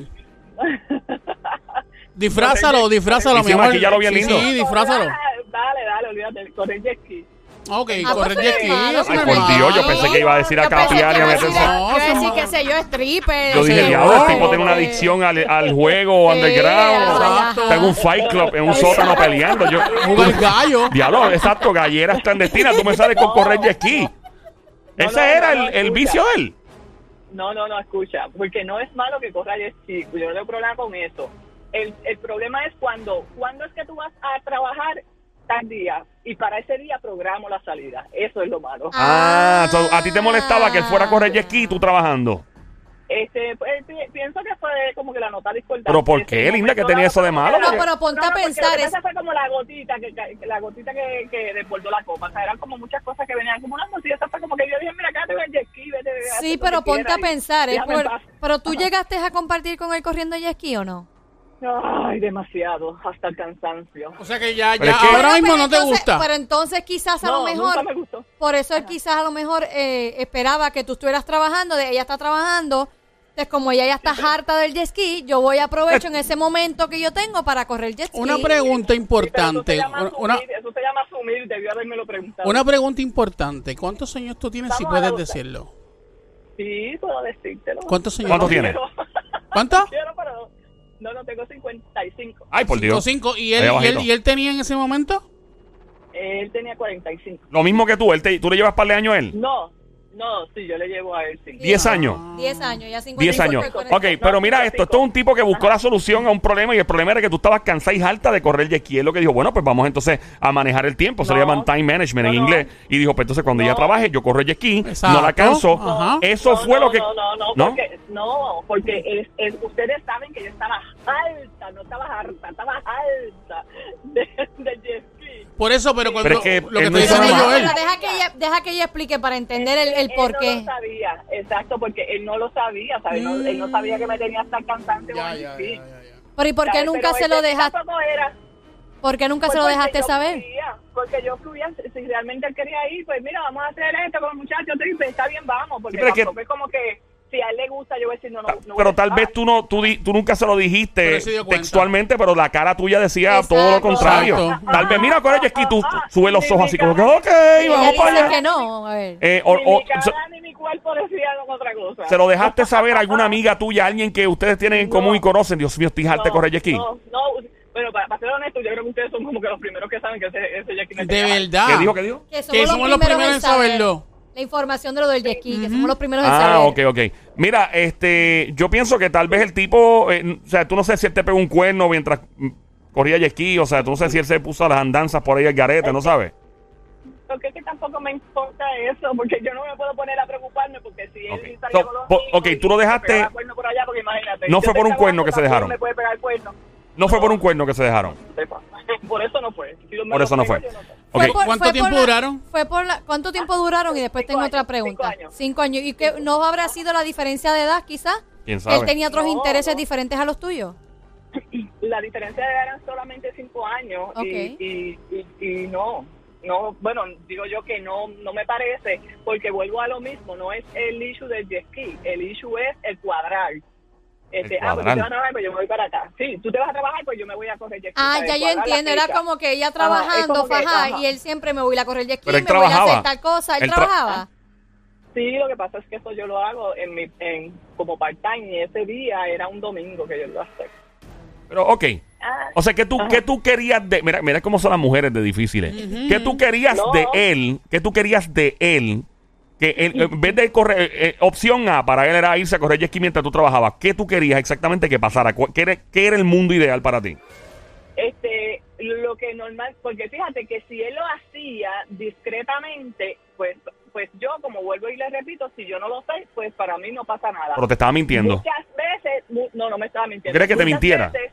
Disfrázalo, disfrázalo, mi amor. Sí, lindo. Sí, disfrázalo. Dale, dale, olvídate, correr jet ski. Ok, Ah, corre pues jet ski, eso Ay, por Dios, yo pensé que iba a decir a Yo capiar y a meterse. No, eso decir, qué sé yo, stripper. Yo dije, diablo, el no, tipo tiene una adicción al, al juego Sí, underground. exacto. Está en un fight club, en un sótano peleando. Yo, Jugar gallo. diablo, exacto, galleras clandestinas. Tú me sales con correr jet ski. Ese era el, el vicio de él. No, no, no, escucha, porque no es malo que corra jet ski, yo no tengo problema con eso. El, el problema es cuando, cuando es que tú vas a trabajar tal día y para ese día programo la salida. Eso es lo malo. Ah, so, a ti te molestaba que él fuera a correr jet ski y tú trabajando. Este, pues, pi- pienso que fue como que la nota discordante. Pero ¿por qué, linda, momento que tenía eso de malo? No, pero ponte a porque pensar, Lo que es- pasa fue como la gotita que, que- la gotita que, que desbordó la copa. O sea, eran como muchas cosas que venían como una y esa fue como que yo dije, mira, quédate en el jet ski, vete, Sí, pero ponte a y pensar, en por- pero tú llegaste a compartir con él corriendo jet ski o no? Ay, demasiado, hasta el cansancio. O sea que ya, ya es que- ahora mismo no te entonces- gusta. Pero entonces quizás a No, lo mejor, nunca me gustó. por eso quizás a lo mejor eh, esperaba que tú estuvieras trabajando, de ella está trabajando, entonces como ella ya está harta del jet ski, yo voy a aprovecho en ese momento que yo tengo para correr jet ski. Una pregunta Sí, pero eso se importante. llama Una, asumir, eso se llama asumir, debió haberme lo preguntado. una pregunta importante. ¿Cuántos años tú tienes si Vamos puedes decirlo? Sí, puedo decírtelo. ¿Cuántos años ¿Cuánto tienes? tiene? No, no, tengo 55. Ay, por Cinco, Dios. cinco. ¿Y Ahí él, y, él, ¿Y él tenía en ese momento? Él tenía 45. Lo mismo que tú. Él te- ¿Tú le llevas par de años a él? No, no, sí, yo le llevo a él, sí. ¿Diez años? 10 años, ya 50 10 años. Ok, pero mira esto, esto es un tipo que buscó la solución a un problema y el problema era que tú estabas cansada y harta de correr ski. Él lo que dijo, bueno, pues vamos entonces a manejar el tiempo. Se le llaman time management en no. inglés. Y dijo, pues entonces cuando No. ella trabaje, yo corro Exacto. no la canso. Ajá. Eso No, fue no, lo que... No, no, no, porque, no, porque es- es- ustedes saben que yo estaba alta, no estaba harta, estaba alta de, de. Por eso, pero cuando Pero es que lo que él no te nada Joel. Pero deja que ella, deja que ella explique para entender el, el Él por no qué. lo sabía, exacto, porque él no lo sabía, ¿sabes? No- él no sabía que me tenía hasta cansante Ya, ya, ski. ya, ya, ya. Pero ¿y por qué ¿sabes? nunca se él lo dejaste? tampoco era, ¿Por qué nunca Pues se lo dejaste yo saber? fluía, porque yo fluía, si- si realmente él quería ir, pues mira, vamos a hacer esto con el muchacho, sí, pues, está bien, vamos, porque Sí, pero es que- tampoco es como que si a él le gusta, yo voy a decir, no, no, no Pero tal vez tú no, tú, di- tú nunca se lo Pero dijiste cuenta. textualmente, pero la cara tuya decía Exacto. todo lo contrario. Exacto. Tal vez, mira, corre jet ski, tú Ah, sube los sí, ojos así como que, ok, vamos para allá. que no. A ver. Eh, o- ni mi cara se- ni mi cuerpo decían otra cosa. ¿Se lo dejaste saber a alguna amiga tuya, alguien que ustedes tienen en No. común y conocen? Dios mío, correr jet ski. No, no, bueno, para, para ser honesto, yo creo que ustedes son como que los primeros que saben que ese, ese me De verdad. ¿Qué dijo? ¿Qué dijo? Que Que somos los primeros en saberlo. La información de lo del jet ski, que somos los primeros en Ah, saber. ok, ok. Mira, este, yo pienso que tal vez el tipo, eh, o sea, tú no sé si él te pegó un cuerno mientras mm, corría jet ski, o sea, tú no sé si él se puso a las andanzas por ahí el garete, ¿no sabes? Porque es que tampoco me importa eso, porque yo no me puedo poner a preocuparme, porque si él Ok. salía So, con los po- amigos ok, y tú lo me dejaste- pegaba cuerno por allá, porque imagínate, No yo fue por un cuerno que se dejaron. también me puede pegar cuerno. No fue por un cuerno que se dejaron. Sepa. Por eso no fue. Si lo- me Por lo eso no pego, fue. yo no sé. Fue Ok. por- ¿Cuánto fue tiempo por la- duraron? Fue por la- ¿Cuánto tiempo duraron? Y después Cinco tengo años, otra cinco pregunta. años. Cinco años. ¿Y que no habrá sido la diferencia de edad, quizás? ¿Quién sabe? él tenía otros No, intereses no. diferentes a los tuyos. La diferencia de edad eran solamente cinco años Ok. y, y, y, y no, no, bueno, digo yo que no, no me parece, porque vuelvo a lo mismo, no es el issue del jet ski, el issue es el cuadrar. Este, ah, pues tú te vas a trabajar, pues yo me voy para acá. Sí, tú te vas a trabajar, pues yo me voy a correr jet. Ah, ya yo entiendo. Era como que ella Ajá, trabajando, como que, fajá, ajá. y él siempre me voy a correr jet ski, Pero él me voy a trabajaba. hacer tal cosa. ¿Él, Él tra- trabajaba? Sí, lo que pasa es que eso yo lo hago en mi, en, como part-time y ese día era un domingo que yo lo hacía. Pero, ok. Ah, O sea, ¿qué tú, ¿qué tú querías de.? Mira, mira cómo son las mujeres de difíciles. ¿Qué tú querías No. de él? ¿Qué tú querías de él? Que él, en vez de correr. eh, eh, opción A para él era irse a correr jet mientras tú trabajabas. ¿Qué tú querías exactamente que pasara? ¿Cuál- ¿Qué era, qué era el mundo ideal para ti? este lo que normal porque fíjate que si él lo hacía discretamente pues pues yo como vuelvo y le repito si yo no lo sé pues para mí no pasa nada Pero te estaba mintiendo. muchas veces no no me estaba mintiendo ¿Crees que te mintiera? veces-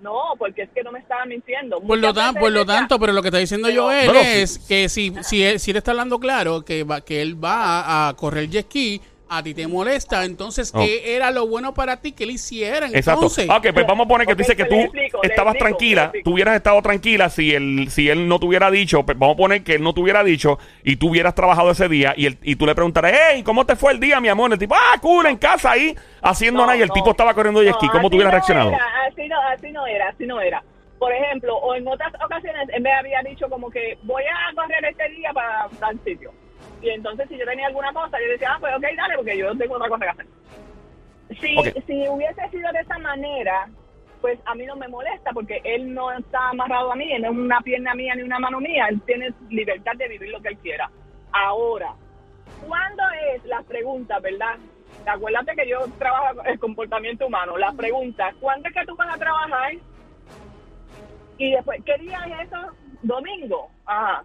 no porque es que no me estaba mintiendo Por lo, tan, por lo tanto, pero lo que está diciendo Pero- Joel Bueno, es sí. que si, si, él, si él está hablando claro que, va, que él va a, a correr jet ski, a ti te molesta, entonces, Oh. ¿qué era lo bueno para ti que él hiciera? Exacto. Entonces, Ah, ok, pues vamos a poner que tú Ok, dices que pues tú le explico, le estabas explico, tranquila, le tú hubieras estado tranquila si él, si él no te hubiera dicho, pues vamos a poner que él no te hubiera dicho y tú hubieras trabajado ese día y, el, y tú le preguntaras, hey, ¿cómo te fue el día, mi amor? El tipo, ah, cool, en casa ahí, haciendo No, nada y el no. tipo estaba corriendo jet ski. No, ¿Cómo tú hubieras no reaccionado? era, así, no, así no era, así no era. Por ejemplo, o en otras ocasiones él me había dicho como que voy a correr este día para tal sitio. Y entonces si yo tenía alguna cosa, yo decía, ah, pues ok, dale, porque yo tengo otra cosa que hacer. Si, si hubiese sido de esa manera, pues a mí no me molesta porque él no está amarrado a mí, él no es una pierna mía ni una mano mía, él tiene libertad de vivir lo que él quiera. Ahora, ¿cuándo es la pregunta, verdad? Acuérdate que yo trabajo el comportamiento humano. La pregunta, ¿cuándo es que tú vas a trabajar? Y después, ¿qué día es eso? Domingo. Ajá.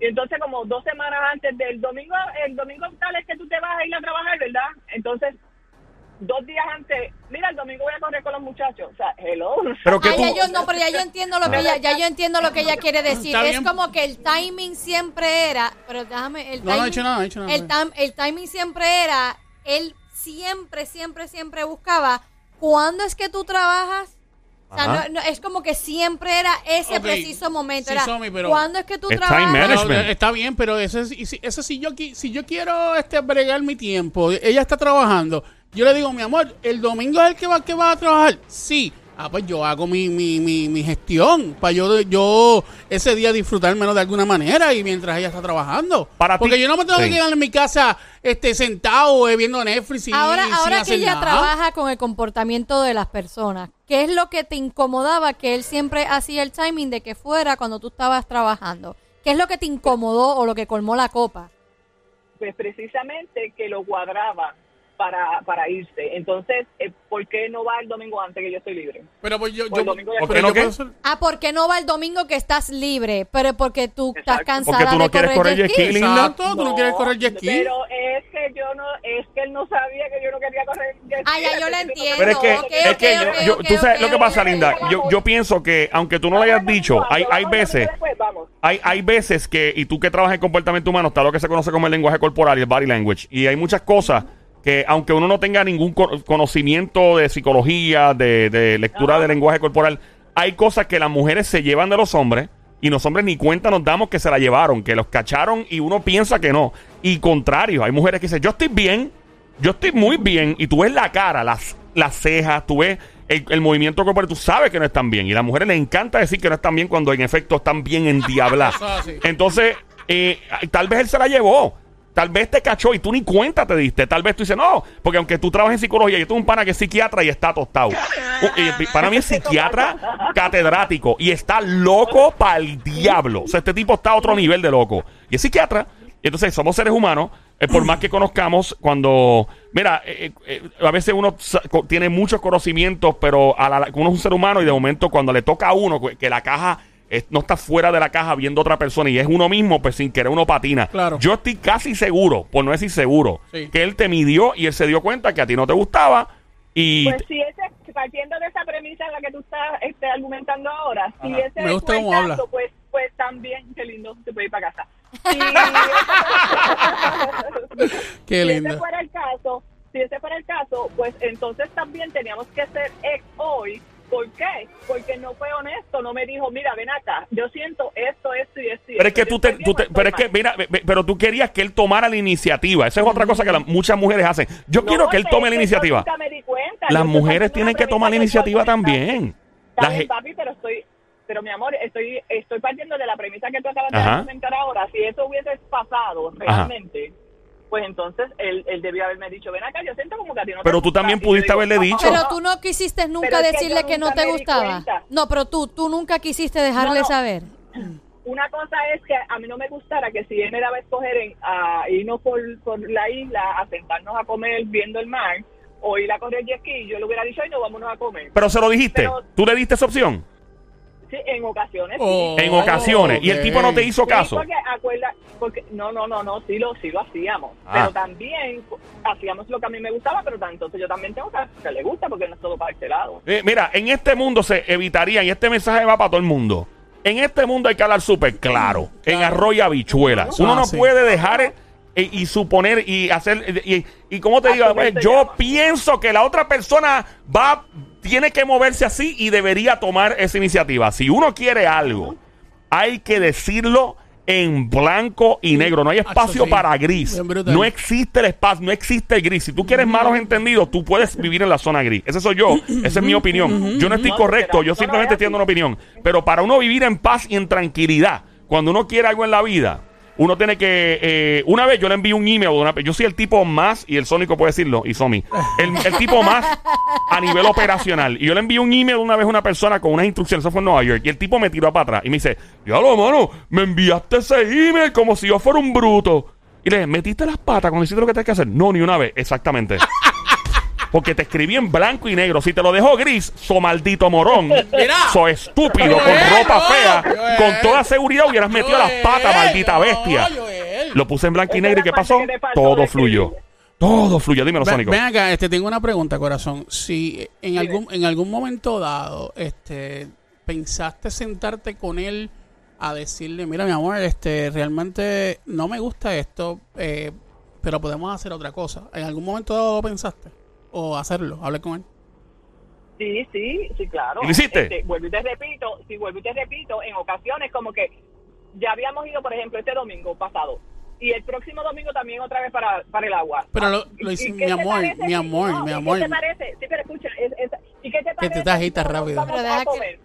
Y entonces como dos semanas antes del domingo, el domingo tal es que tú te vas a ir a trabajar, ¿verdad? Entonces, dos días antes, mira, el domingo voy a correr con los muchachos. O sea, hello. Pero que Ah, tú... ya yo, no, pero ya yo entiendo lo que ella, ya yo entiendo lo que ella quiere decir. Es como que el timing siempre era, pero déjame, el No, no timing, he hecho nada, no he hecho nada. el, tam- el timing siempre era, él siempre, siempre, siempre buscaba, ¿cuándo es que tú trabajas? O sea, Ajá. no, no, es como que siempre era ese Ok. preciso momento. Sí, era, Somi, pero- ¿cuándo es que tú Es time trabajas? management. No, está bien, pero eso es, y si- eso si yo qui- si yo quiero este bregar mi tiempo, ella está trabajando, yo le digo, mi amor, el domingo es el que va, que va a trabajar. Sí. Ah, pues yo hago mi, mi, mi, mi gestión para yo, yo ese día disfrutármelo de alguna manera y mientras ella está trabajando. Para Porque ti- yo no me tengo Sí. que quedar en mi casa este sentado eh, viendo Netflix y Ahora, sin ahora que ella nada. trabaja con el comportamiento de las personas, ¿qué es lo que te incomodaba que él siempre hacía el timing de que fuera cuando tú estabas trabajando? ¿Qué es lo que te incomodó o lo que colmó la copa? Pues precisamente que lo cuadraba para, para irse. Entonces, eh, ¿por qué no va el domingo antes que yo estoy libre? Pero pues yo, ¿Por qué no qué? Ah, ¿por qué no va el domingo que estás libre? Pero porque tú estás cansada Porque tú no de quieres correr jet ski. Exacto, tú no, quieres correr jet ski. Pero es que yo no, es que él no sabía que yo no quería correr jet ski. Ah, ya, yo tipo entiendo. Pero es que, Ok, es que yo, tú sabes lo que pasa, Linda. Yo, yo pienso que, aunque tú no lo hayas dicho, hay, hay veces, hay, hay veces que, y tú que trabajas en comportamiento humano, está lo que se conoce como el lenguaje corporal y el body language. Y hay muchas cosas que, aunque uno no tenga ningún co- conocimiento de psicología, de, de lectura de lenguaje corporal, hay cosas que las mujeres se llevan de los hombres. Y los hombres ni cuenta nos damos que se la llevaron, que los cacharon y uno piensa que no. Y contrario, hay mujeres que dicen, yo estoy bien, yo estoy muy bien. Y tú ves la cara, las, las cejas, tú ves el, el movimiento corporal, tú sabes que no están bien. Y a las mujeres les encanta decir que no están bien cuando en efecto están bien es así. Entonces, eh, tal vez él se la llevó. Tal vez te cachó y tú ni cuenta te diste. Tal vez tú dices, no, porque aunque tú trabajes en psicología, yo tengo un pana que es psiquiatra y está tostado. Uh, y para mí es psiquiatra catedrático y está loco para el diablo. O sea, este tipo está a otro nivel de loco. Y es psiquiatra. Y entonces somos seres humanos. eh, por más que conozcamos, cuando. Mira, eh, eh, a veces uno tiene muchos conocimientos, pero a la- uno es un ser humano y de momento cuando le toca a uno, que la caja es- no está fuera de la caja viendo otra persona y es uno mismo, pues sin querer uno patina. Claro. Yo estoy casi seguro, por no decir seguro, Sí. que él te midió y él se dio cuenta que a ti no te gustaba y Pues si ese, partiendo de esa premisa en la que tú estás este, argumentando ahora, si Ajá. ese Me gusta cómo habla. pues pues también, qué lindo, se puede ir para casa. Y- Qué si lindo. ese fuera el caso, si ese fuera el caso, pues entonces también teníamos que ser ex hoy. ¿Por qué? Porque no fue honesto, no me dijo, mira, ven acá, yo siento esto, esto y esto. y Pero es que tú te, tú te- pero es que mal". mira, pero tú querías que él tomara la iniciativa. Esa es otra cosa que la- muchas mujeres hacen. Yo No, quiero que él tome la iniciativa. nunca me di cuenta. Las Yo mujeres tienen que tomar la iniciativa también. Ge- papi, pero estoy, pero mi amor, estoy, estoy partiendo de la premisa que tú acabas de comentar ahora. Si eso hubiese pasado realmente, pues entonces él, él debió haberme dicho, ven acá, yo siento como que a ti no te Pero tú gusta. también pudiste digo, haberle "Papá, dicho". Pero tú no quisiste nunca Pero es que decirle que no te gustaba. No, pero tú, tú nunca quisiste dejarle No, no. saber. Una cosa es que a mí no me gustara que si él me daba a escoger en, a irnos por, por la isla, a sentarnos a comer viendo el mar, o ir a correr jet ski, yo le hubiera dicho, ay, no, vámonos a comer. Pero se lo dijiste. Pero- ¿Tú le diste esa opción? Sí, en ocasiones sí. Oh, En ocasiones. Y el tipo no te hizo Sí, caso. porque acuerda, porque no, no, no, no, sí lo, sí lo hacíamos. Ah. Pero también hacíamos lo que a mí me gustaba, pero entonces yo también tengo que hacer lo que le gusta porque no es todo para este lado. Eh, mira, en este mundo se evitaría, y este mensaje va para todo el mundo. En este mundo hay que hablar súper claro. En arroz y habichuela. Eso Uno no puede dejar eh, y suponer y hacer. Y, y como te digo, Así pues, yo llama. pienso que la otra persona va, tiene que moverse así y debería tomar esa iniciativa. Si uno quiere algo, hay que decirlo en blanco y negro. No hay espacio sí. para gris. No existe el espacio, no existe el gris. Si tú quieres malos entendidos, tú puedes vivir en la zona gris. Ese soy yo. Esa es mi opinión. Yo no estoy correcto. Yo simplemente así. una opinión. Pero para uno vivir en paz y en tranquilidad, cuando uno quiere algo en la vida, uno tiene que. eh, una vez yo le envié un email. Una, yo soy el tipo más, y el Sónico puede decirlo, y Somi, el, el tipo más a nivel operacional. Y yo le envié un email una vez a una persona con unas instrucciones. Eso fue en Nueva. Y el tipo me tiró para atrás y me dice: Diablo, mano, me enviaste ese email como si yo fuera un bruto. Y le dije: ¿metiste las patas cuando hiciste lo que tienes que hacer? No, ni una vez. Exactamente. Porque te escribí en blanco y negro. Si te lo dejo gris, so maldito morón. Mira. So estúpido, con ropa no, fea. Con toda seguridad hubieras metido las patas, maldita bestia. Lo puse en blanco y negro. ¿Y qué pasó? Todo fluyó. Todo fluyó. Dímelo, Sónico. ven acá, este, tengo una pregunta, corazón. Si en algún, en algún momento dado, este, pensaste sentarte con él a decirle, mira, mi amor, este, realmente no me gusta esto, eh, pero podemos hacer otra cosa. ¿En algún momento dado lo pensaste? ¿O hacerlo? Hablé con él. Sí, sí, sí, claro. ¿Y lo hiciste? Este, vuelvo y te repito, sí, vuelvo y te repito, en ocasiones como que ya habíamos ido, por ejemplo, este domingo pasado. Y el próximo domingo también otra vez para, para el agua. Pero lo- Ah, lo ¿y- hice- y mi te amor, parece mi si- amor, no, mi ¿y amor. ¿Qué te parece? Sí, pero escucha, es- es- ¿y qué te te parece? estás si agita nos rápido. vamos Pero a deja que- comer?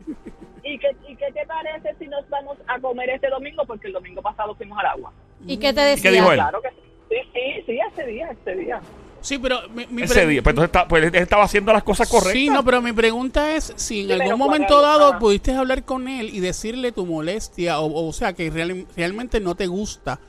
¿Y qué, ¿Y qué te parece si nos vamos a comer este domingo? Porque el domingo pasado fuimos al agua. ¿Y qué te qué decía? dijo él? Claro que sí. Sí, sí, sí, ese día, ese día. Sí, pero mi, mi Ese día. Pues entonces está- pues él estaba haciendo las cosas correctas. Sí, no, pero mi pregunta es si en Sí, algún ¿cuál momento dado Ajá. pudiste hablar con él y decirle tu molestia, o, o sea, que real- realmente no te gusta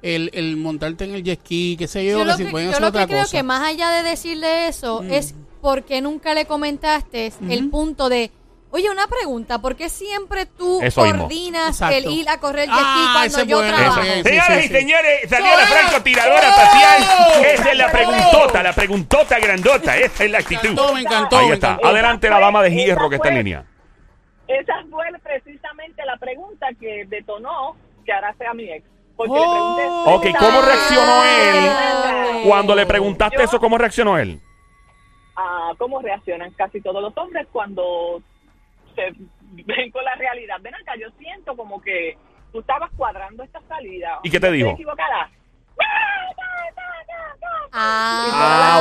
el, el montarte en el jet ski, qué sé yo, Yo que lo si que, pueden yo hacer lo otra que creo cosa. que más allá de decirle eso Mm. es porque nunca le comentaste el punto de, oye, una pregunta, ¿por qué siempre tú Eso mismo. coordinas Exacto. el ir a correr jet ski Ah, cuando ese yo bueno, trabajo? ese es. Sí, Señoras sí, y sí. señores, salió la ¡Soy- francotiradora ¡Oh! espacial. Esa es la preguntota, la preguntota grandota. Esa es la Me actitud. encantó, me encantó. Ahí me está. encantó. Adelante la dama de hierro Esa que está en línea. Esa fue precisamente la pregunta que detonó que ahora sea mi ex. Porque Oh. le pregunté. Ok, ¿cómo reaccionó él cuando le preguntaste Yo- eso? ¿Cómo reaccionó él? Ah, ¿Cómo reaccionan casi todos los hombres cuando se ven con la realidad? Ven acá, yo siento como que tú estabas cuadrando esta salida. ¿Y qué te dijo? Equivocada. Ah,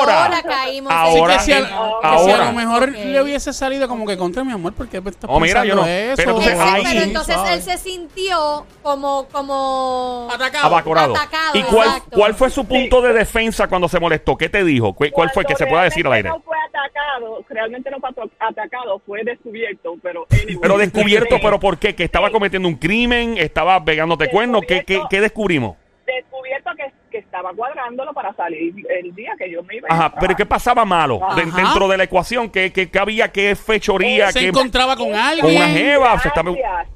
Ahora. ahora caímos. Ahora, que si a, que si a lo mejor le hubiese salido como que contra mi amor, porque estás Oh, mira, yo no. eso? Pero entonces Ese, ahí- pero entonces ¿sabes? él se sintió como, como Atacado. Abacorado. Atacado, ¿Y cuál, exacto. cuál fue su punto de defensa cuando se molestó? ¿Qué te dijo? ¿Cu- ¿Cuál fue que se pueda decir al aire? Realmente No fue atacado, realmente no fue atacado, fue descubierto, pero anyway. Pero descubierto. ¿pero por qué? ¿Que estaba cometiendo un crimen? ¿Estaba pegándote cuernos? ¿Qué, qué, qué descubrimos? Que, que estaba cuadrándolo para salir el día que yo me iba. a Ajá, a pero ¿qué pasaba malo Ajá. de- dentro de la ecuación? ¿Qué, qué, qué había? ¿Qué fechoría? Se ¿Qué- encontraba con con una alguien. jeva? Gracias,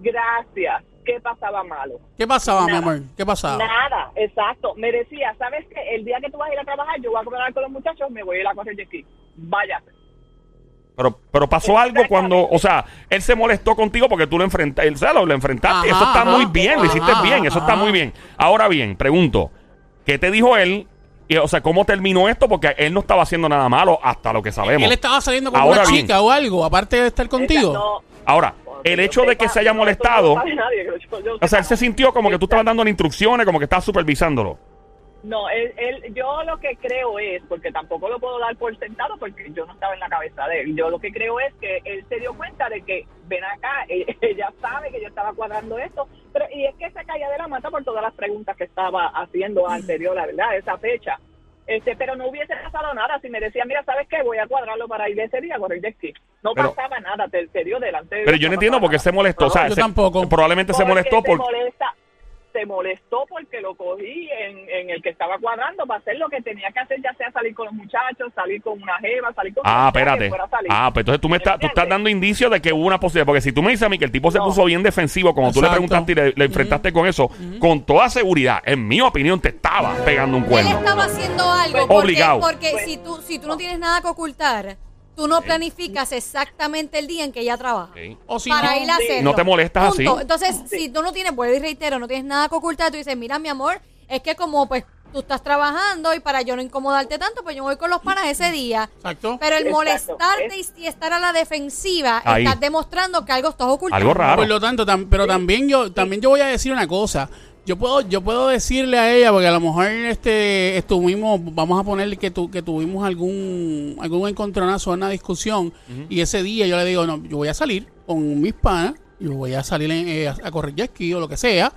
gracias. ¿Qué pasaba malo? ¿Qué pasaba, mi Nada. amor? ¿Qué pasaba? Nada, exacto. Me decía, ¿sabes qué? El día que tú vas a ir a trabajar, yo voy a comer con los muchachos, me voy a ir a correr jet ski. Váyase. Pero, pero pasó algo cuando, o sea, él se molestó contigo porque tú lo enfrentaste, o sea, lo, lo enfrentaste. Ajá, eso está ajá. muy bien, lo hiciste bien, eso está muy bien. Ahora bien, pregunto, ¿qué te dijo él? Y, o sea, ¿cómo terminó esto? Porque él no estaba haciendo nada malo hasta lo que sabemos. Él estaba saliendo con Ahora una bien. chica o algo, aparte de estar contigo. No, Ahora, el hecho de que se haya molestado, No, sabe nadie, que yo- yo o sea, él se sintió como que tú estabas dando instrucciones, como que estabas supervisándolo. No, él, él- yo lo que creo es, porque tampoco lo puedo dar por sentado porque yo no estaba en la cabeza de él, yo lo que creo es que él se dio cuenta de que, ven acá, e- ella sabe que yo estaba cuadrando esto, pero y es que se caía de la mata por todas las preguntas que estaba haciendo anterior, la verdad, esa fecha. Este, pero no hubiese pasado nada si me decía, mira, ¿sabes qué? Voy a cuadrarlo para ir ese día, correr de esquí. No Pero- pasaba nada, te, te dio delante. de Pero yo no entiendo por qué se molestó. O sea, Yo se- tampoco. probablemente se Porque molestó se por... molesta, se molestó porque lo cogí en, en el que estaba cuadrando para hacer lo que tenía que hacer, ya sea salir con los muchachos, salir con una jeva, salir con Ah, espérate. Ah, pues entonces tú me estás, tú estás dando indicios de que hubo una posibilidad. Porque si tú me dices a mí que el tipo se No. puso bien defensivo, como tú le Exacto. preguntaste y le, le enfrentaste con eso, con toda seguridad, en mi opinión, te estaba pegando un Él cuerno. estaba haciendo algo Pues, porque, Obligado. porque Pues- si tú si tú no tienes nada que ocultar, tú no planificas exactamente el día en que ella trabaja. Sí. O si para no, ir a hacerlo. No te molestas Punto. así. Entonces, si tú no tienes, vuelvo y reitero, no tienes nada que ocultar, tú dices, mira, mi amor, es que como pues tú estás trabajando y para yo no incomodarte tanto, pues yo voy con los panas ese día. Exacto. Pero el molestarte y, y estar a la defensiva, Ahí. estás demostrando que algo estás ocultando. Algo raro. Por lo tanto, tam- pero también yo también yo voy a decir una cosa. Yo puedo yo puedo decirle a ella porque a lo mejor este estuvimos vamos a ponerle que tu, que tuvimos algún algún encontronazo, una discusión y ese día yo le digo, "No, yo voy a salir con mis panas, yo voy a salir en- eh, a, a correr jet ski o lo que sea."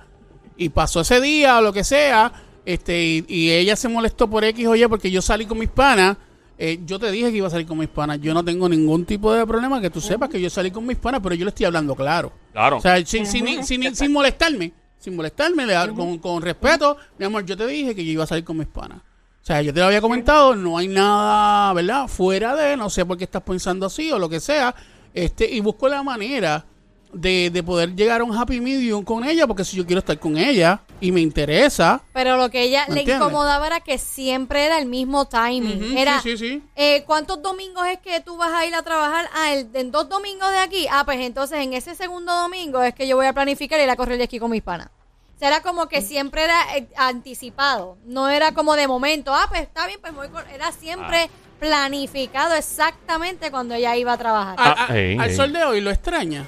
Y pasó ese día o lo que sea, este y, y ella se molestó por X o Y porque yo salí con mis panas. Eh, yo te dije que iba a salir con mis panas. Yo no tengo ningún tipo de problema que tú sepas que yo salí con mis panas, pero yo le estoy hablando claro. Claro. O sea, sin, sin, sin, sin molestarme, sin molestarme, le da- con, con respeto, mi amor, yo te dije que yo iba a salir con mis panas. O sea, yo te lo había comentado, no hay nada, ¿verdad? Fuera de, no sé por qué estás pensando así o lo que sea. Este, y busco la manera de, de poder llegar a un happy medium con ella, porque si yo quiero estar con ella y me interesa. Pero lo que ella ¿Me le entiendes? incomodaba era que siempre era el mismo timing. Era, sí, sí, sí. eh, ¿cuántos domingos es que tú vas a ir a trabajar? Ah, el, en dos domingos de aquí. Ah, pues entonces en ese segundo domingo es que yo voy a planificar ir a correr de esquí con mis panas. O sea, era como que siempre era eh, anticipado. No era como de momento. Ah, pues está bien, pues voy con... Era siempre planificado exactamente cuando ella iba a trabajar. Ah, A- a- ey, al sol de hoy lo extraña.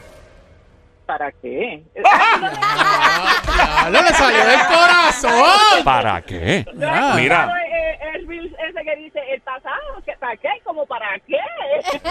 ¿Para qué? Ah, no le salió del corazón. ¿Para qué? Mira. Mira. Eh, eh, el Bill ese que dice el pasado, ¿qué- ¿para qué? ¿Como para qué?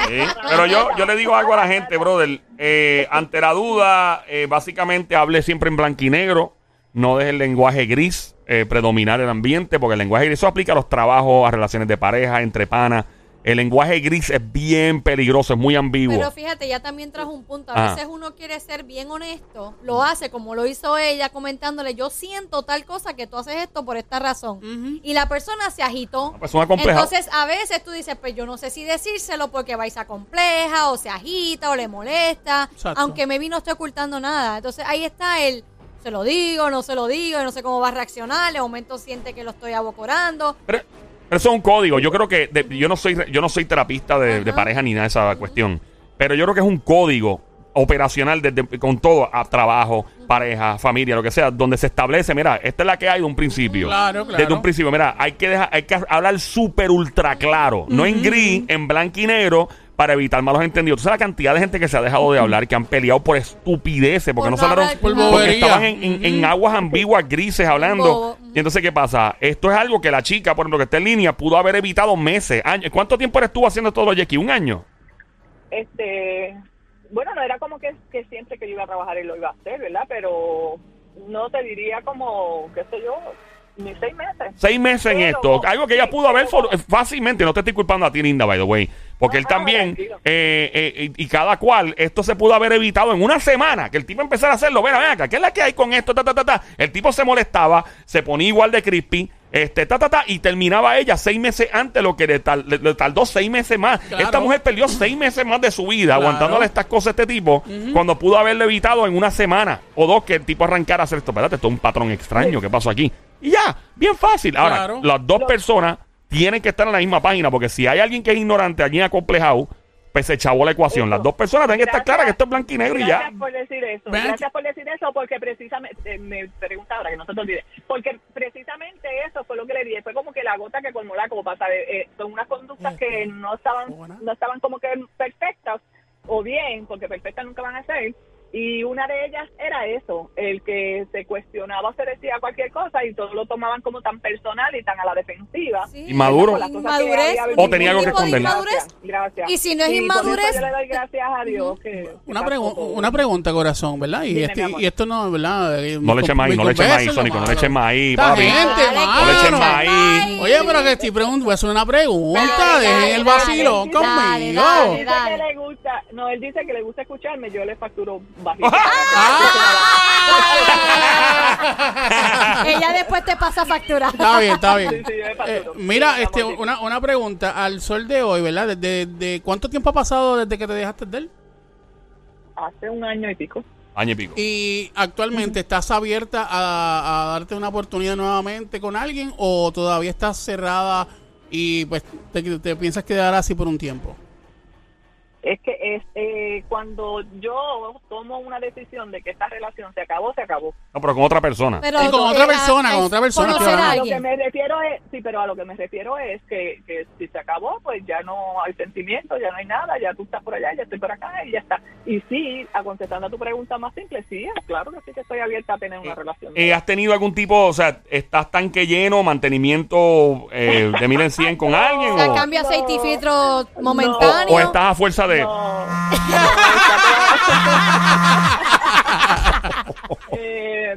Sí, Pero yo, yo le digo algo a la gente, brother. Eh, ante la duda, eh, básicamente hable siempre en blanco y negro. No deje el lenguaje gris eh, predominar el ambiente, porque el lenguaje gris eso aplica a los trabajos, a relaciones de pareja, entre panas. El lenguaje gris es bien peligroso, es muy ambiguo. Pero fíjate, ya también trajo un punto. A veces uno quiere ser bien honesto, lo hace como lo hizo ella, comentándole, yo siento tal cosa que tú haces esto por esta razón. Y la persona se agitó. pues un acomplejado. Entonces, a veces tú dices, pues yo no sé si decírselo porque vais a compleja, o se agita, o le molesta, Exacto. aunque maybe no estoy ocultando nada. Entonces, ahí está el, se lo digo, no se lo digo, no sé cómo va a reaccionar, de momento siente que lo estoy abocorando. Pero eso es un código. Yo creo que de- yo no soy yo no soy terapista de, de Ajá. pareja ni nada de esa cuestión. Pero yo creo que es un código operacional desde, con todo, a trabajo, pareja, familia, lo que sea, donde se establece, mira, esta es la que hay de un principio. Claro, claro. Desde un principio, mira, hay que dejar, hay que hablar súper ultra claro, no en gris, en blanco y negro, para evitar malos entendidos. Tú sabes la cantidad de gente que se ha dejado de hablar, que han peleado por estupideces, porque Por no se hablaron, Por porque bobería. estaban en, en- en aguas ambiguas, grises, hablando. Bobo. Y entonces, ¿qué pasa? Esto es algo que la chica, por ejemplo, que está en línea, pudo haber evitado meses, años. ¿Cuánto tiempo eres tú haciendo todos los Jackie? ¿Un año? este bueno no era como que, que siempre que yo iba a trabajar él lo iba a hacer verdad pero no te diría como qué sé yo ni seis meses Seis meses en esto. Algo que ella pudo haber fácilmente. No te estoy culpando a ti, Linda, by the way. Porque él Ah, también, eh, eh, y cada cual, esto se pudo haber evitado en una semana. Que el tipo empezara a hacerlo. Ven, ven acá, ¿qué es la que hay con esto? Ta, ta, ta, ta. El tipo se molestaba, se ponía igual de crispy. Este, ta, ta, ta, y terminaba ella seis meses antes, lo que le, tal- le- le tardó seis meses más. Claro. Esta mujer perdió seis meses más de su vida Claro. aguantándole estas cosas a este tipo, cuando pudo haberlo evitado en una semana o dos que el tipo arrancara a hacer esto. Espérate, esto es un patrón extraño. ¿Qué pasó aquí? Y ya, bien fácil. Ahora, Claro. las dos personas tienen que estar en la misma página, porque si hay alguien que es ignorante, alguien acomplejado, pues se chavó la ecuación. Las dos personas tienen que estar claras que esto es blanco y negro y ya. Gracias por decir eso. Ven. Gracias por decir eso porque precisamente, eh, me pregunta ahora que no se te olvide, porque precisamente eso fue lo que le dije. Fue como que la gota que colmó la copa, ¿sabes? Eh, son unas conductas que no estaban, no estaban como que perfectas o bien, porque perfectas nunca van a ser. Y una de ellas era eso, el que se cuestionaba o se decía cualquier cosa y todos lo tomaban como tan personal y tan a la defensiva. Sí, Inmaduro. Inmadurez. O tenía algo que ¿Un tipo de esconder. Gracias, gracias. Y si no es por eso inmadurez- yo le doy gracias a Dios que... Una, pregu- una pregunta, corazón, ¿verdad? Y, Dime, este- y esto no, ¿verdad? Eh, No le eches maíz, no le eches maíz, Sónico, no le eches maíz, papi. gente, Dale. No le eches maíz. Oye, pero que estoy preguntando, voy a hacer una pregunta, Dale, dejen dale, el dale, vacilón dale, conmigo. dale. dice que le gusta, no, él dice que le gusta escucharme, yo le facturo bajito. Ah. Ella después te pasa factura. Está bien, está bien. Sí, sí, yo me facturo. Eh, mira, Sí, este, una, una pregunta. Al sol de hoy, ¿verdad? ¿Desde, de cuánto tiempo ha pasado desde que te dejaste de él? Hace un año y pico. Año y pico. ¿Y actualmente estás abierta a, a darte una oportunidad nuevamente con alguien o todavía estás cerrada y pues te, te piensas quedar así por un tiempo? Es que es eh, cuando yo tomo una decisión de que esta relación se acabó, se acabó. No, pero con otra persona. Pero, Sí, con otra persona, a- con otra persona, a A lo que me refiero es, sí, pero a lo que me refiero es que, que si se acabó, pues ya no hay sentimientos, ya no hay nada, ya tú estás por allá, ya estoy por acá y ya está. Y sí, a contestando a tu pregunta más simple, sí, claro que sí que estoy abierta a tener una relación. Eh, ¿Has tenido algún tipo, o sea, estás tanque lleno, mantenimiento eh, de mil en cien con alguien? O sea, O, cambio aceite y filtro o- momentáneo. o estás a fuerza de... No. Eh,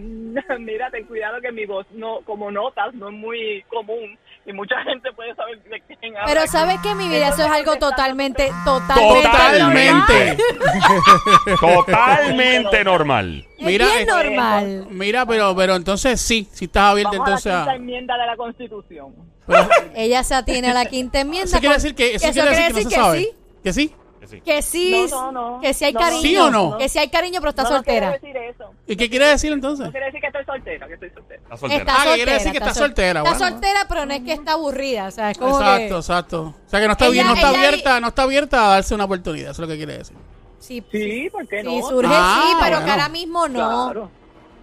mira, ten cuidado que mi voz, no como notas, no es muy común y mucha gente puede saber de quién habla. Pero sabes que mi vida eso es algo totalmente, totalmente, Totalmente. normal. Totalmente normal. Es bien este, normal. Mira, pero pero entonces sí, sí estás abierta Vamos entonces a la quinta a... enmienda de la Constitución. pero- Ella se atiene a la quinta enmienda. Eso quiere decir que, eso quiere decir que no se sabe. sí. ¿Que sí? Que sí. Que sí, No, no, no. que sí hay cariño. ¿Sí o no? Que sí hay cariño, pero está no, no soltera. quiere decir eso. ¿Y qué quiere decir entonces? No quiere decir que estoy soltera, que estoy soltera. Estás soltera. Está Ah, que soltera. quiere decir que está sol- soltera, Está bueno. soltera, pero no es que está aburrida. O sea, es como Exacto, que... exacto. O sea que no está, Ella- bien, no está abierta, no está abierta a darse una oportunidad, eso es lo que quiere decir. Sí, Sí, ¿por qué no? sí, surge Ah, sí, pero bueno. que ahora mismo no. Claro.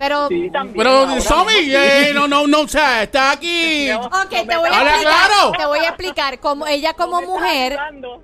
Pero... Sí, también. Pero Somi, eh, no, no, no, o sea, está aquí. No. Ok, te voy a explicar. claro. Te voy a explicar. Como ella como No mujer,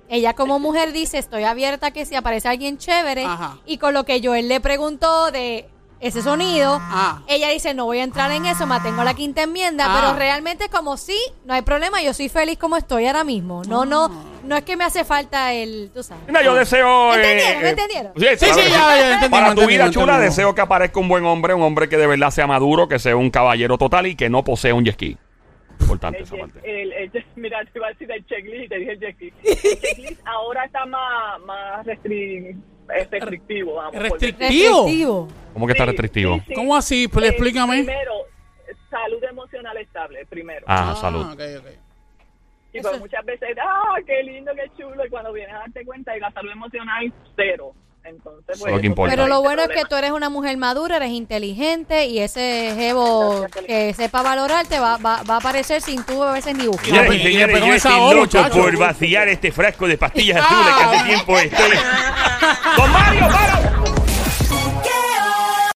ella como mujer dice, estoy abierta que si aparece alguien chévere. Ajá. Y con lo que Joel le preguntó de ese sonido, Ah. ella dice, no voy a entrar en eso, mantengo la quinta enmienda. Ah. Pero realmente como sí, no hay problema, yo soy feliz como estoy ahora mismo. No, no, Ah. no es que me hace falta el, tú sabes. Mira, yo deseo... ¿Me eh, entendieron? ¿Me eh, entendieron? Sí, Sí, claro sí, que ya, ya entendimos, Para tu vida chula, deseo que aparezca un buen hombre, un hombre que de verdad sea maduro, que sea un caballero total y que no posea un jet ski. Importante El esa parte. el- el jet- mira, te iba a decir el checklist y te dije el checklist. El checklist ahora está más, más restri- eh, restrictivo. Vamos, Restrictivo. Restrictivo. ¿Cómo que está Sí, restrictivo? sí, sí. ¿Cómo así? Pues Eh, explícame. Primero, salud emocional estable, primero. Ah, salud. ok. y pues es- muchas veces, ah, qué lindo, qué chulo, y cuando vienes a darte cuenta y la salud emocional, cero. Entonces, pues, lo que eso importa. Pero lo bueno es que tú eres una mujer madura, eres inteligente y ese jevo que sepa valorarte va, va, va a aparecer sin tú a veces ni buscar. Señores, y después con esa voz, muchacho. vaciar este frasco de pastillas azules que hace tiempo estoy... ¡Don Mario, para!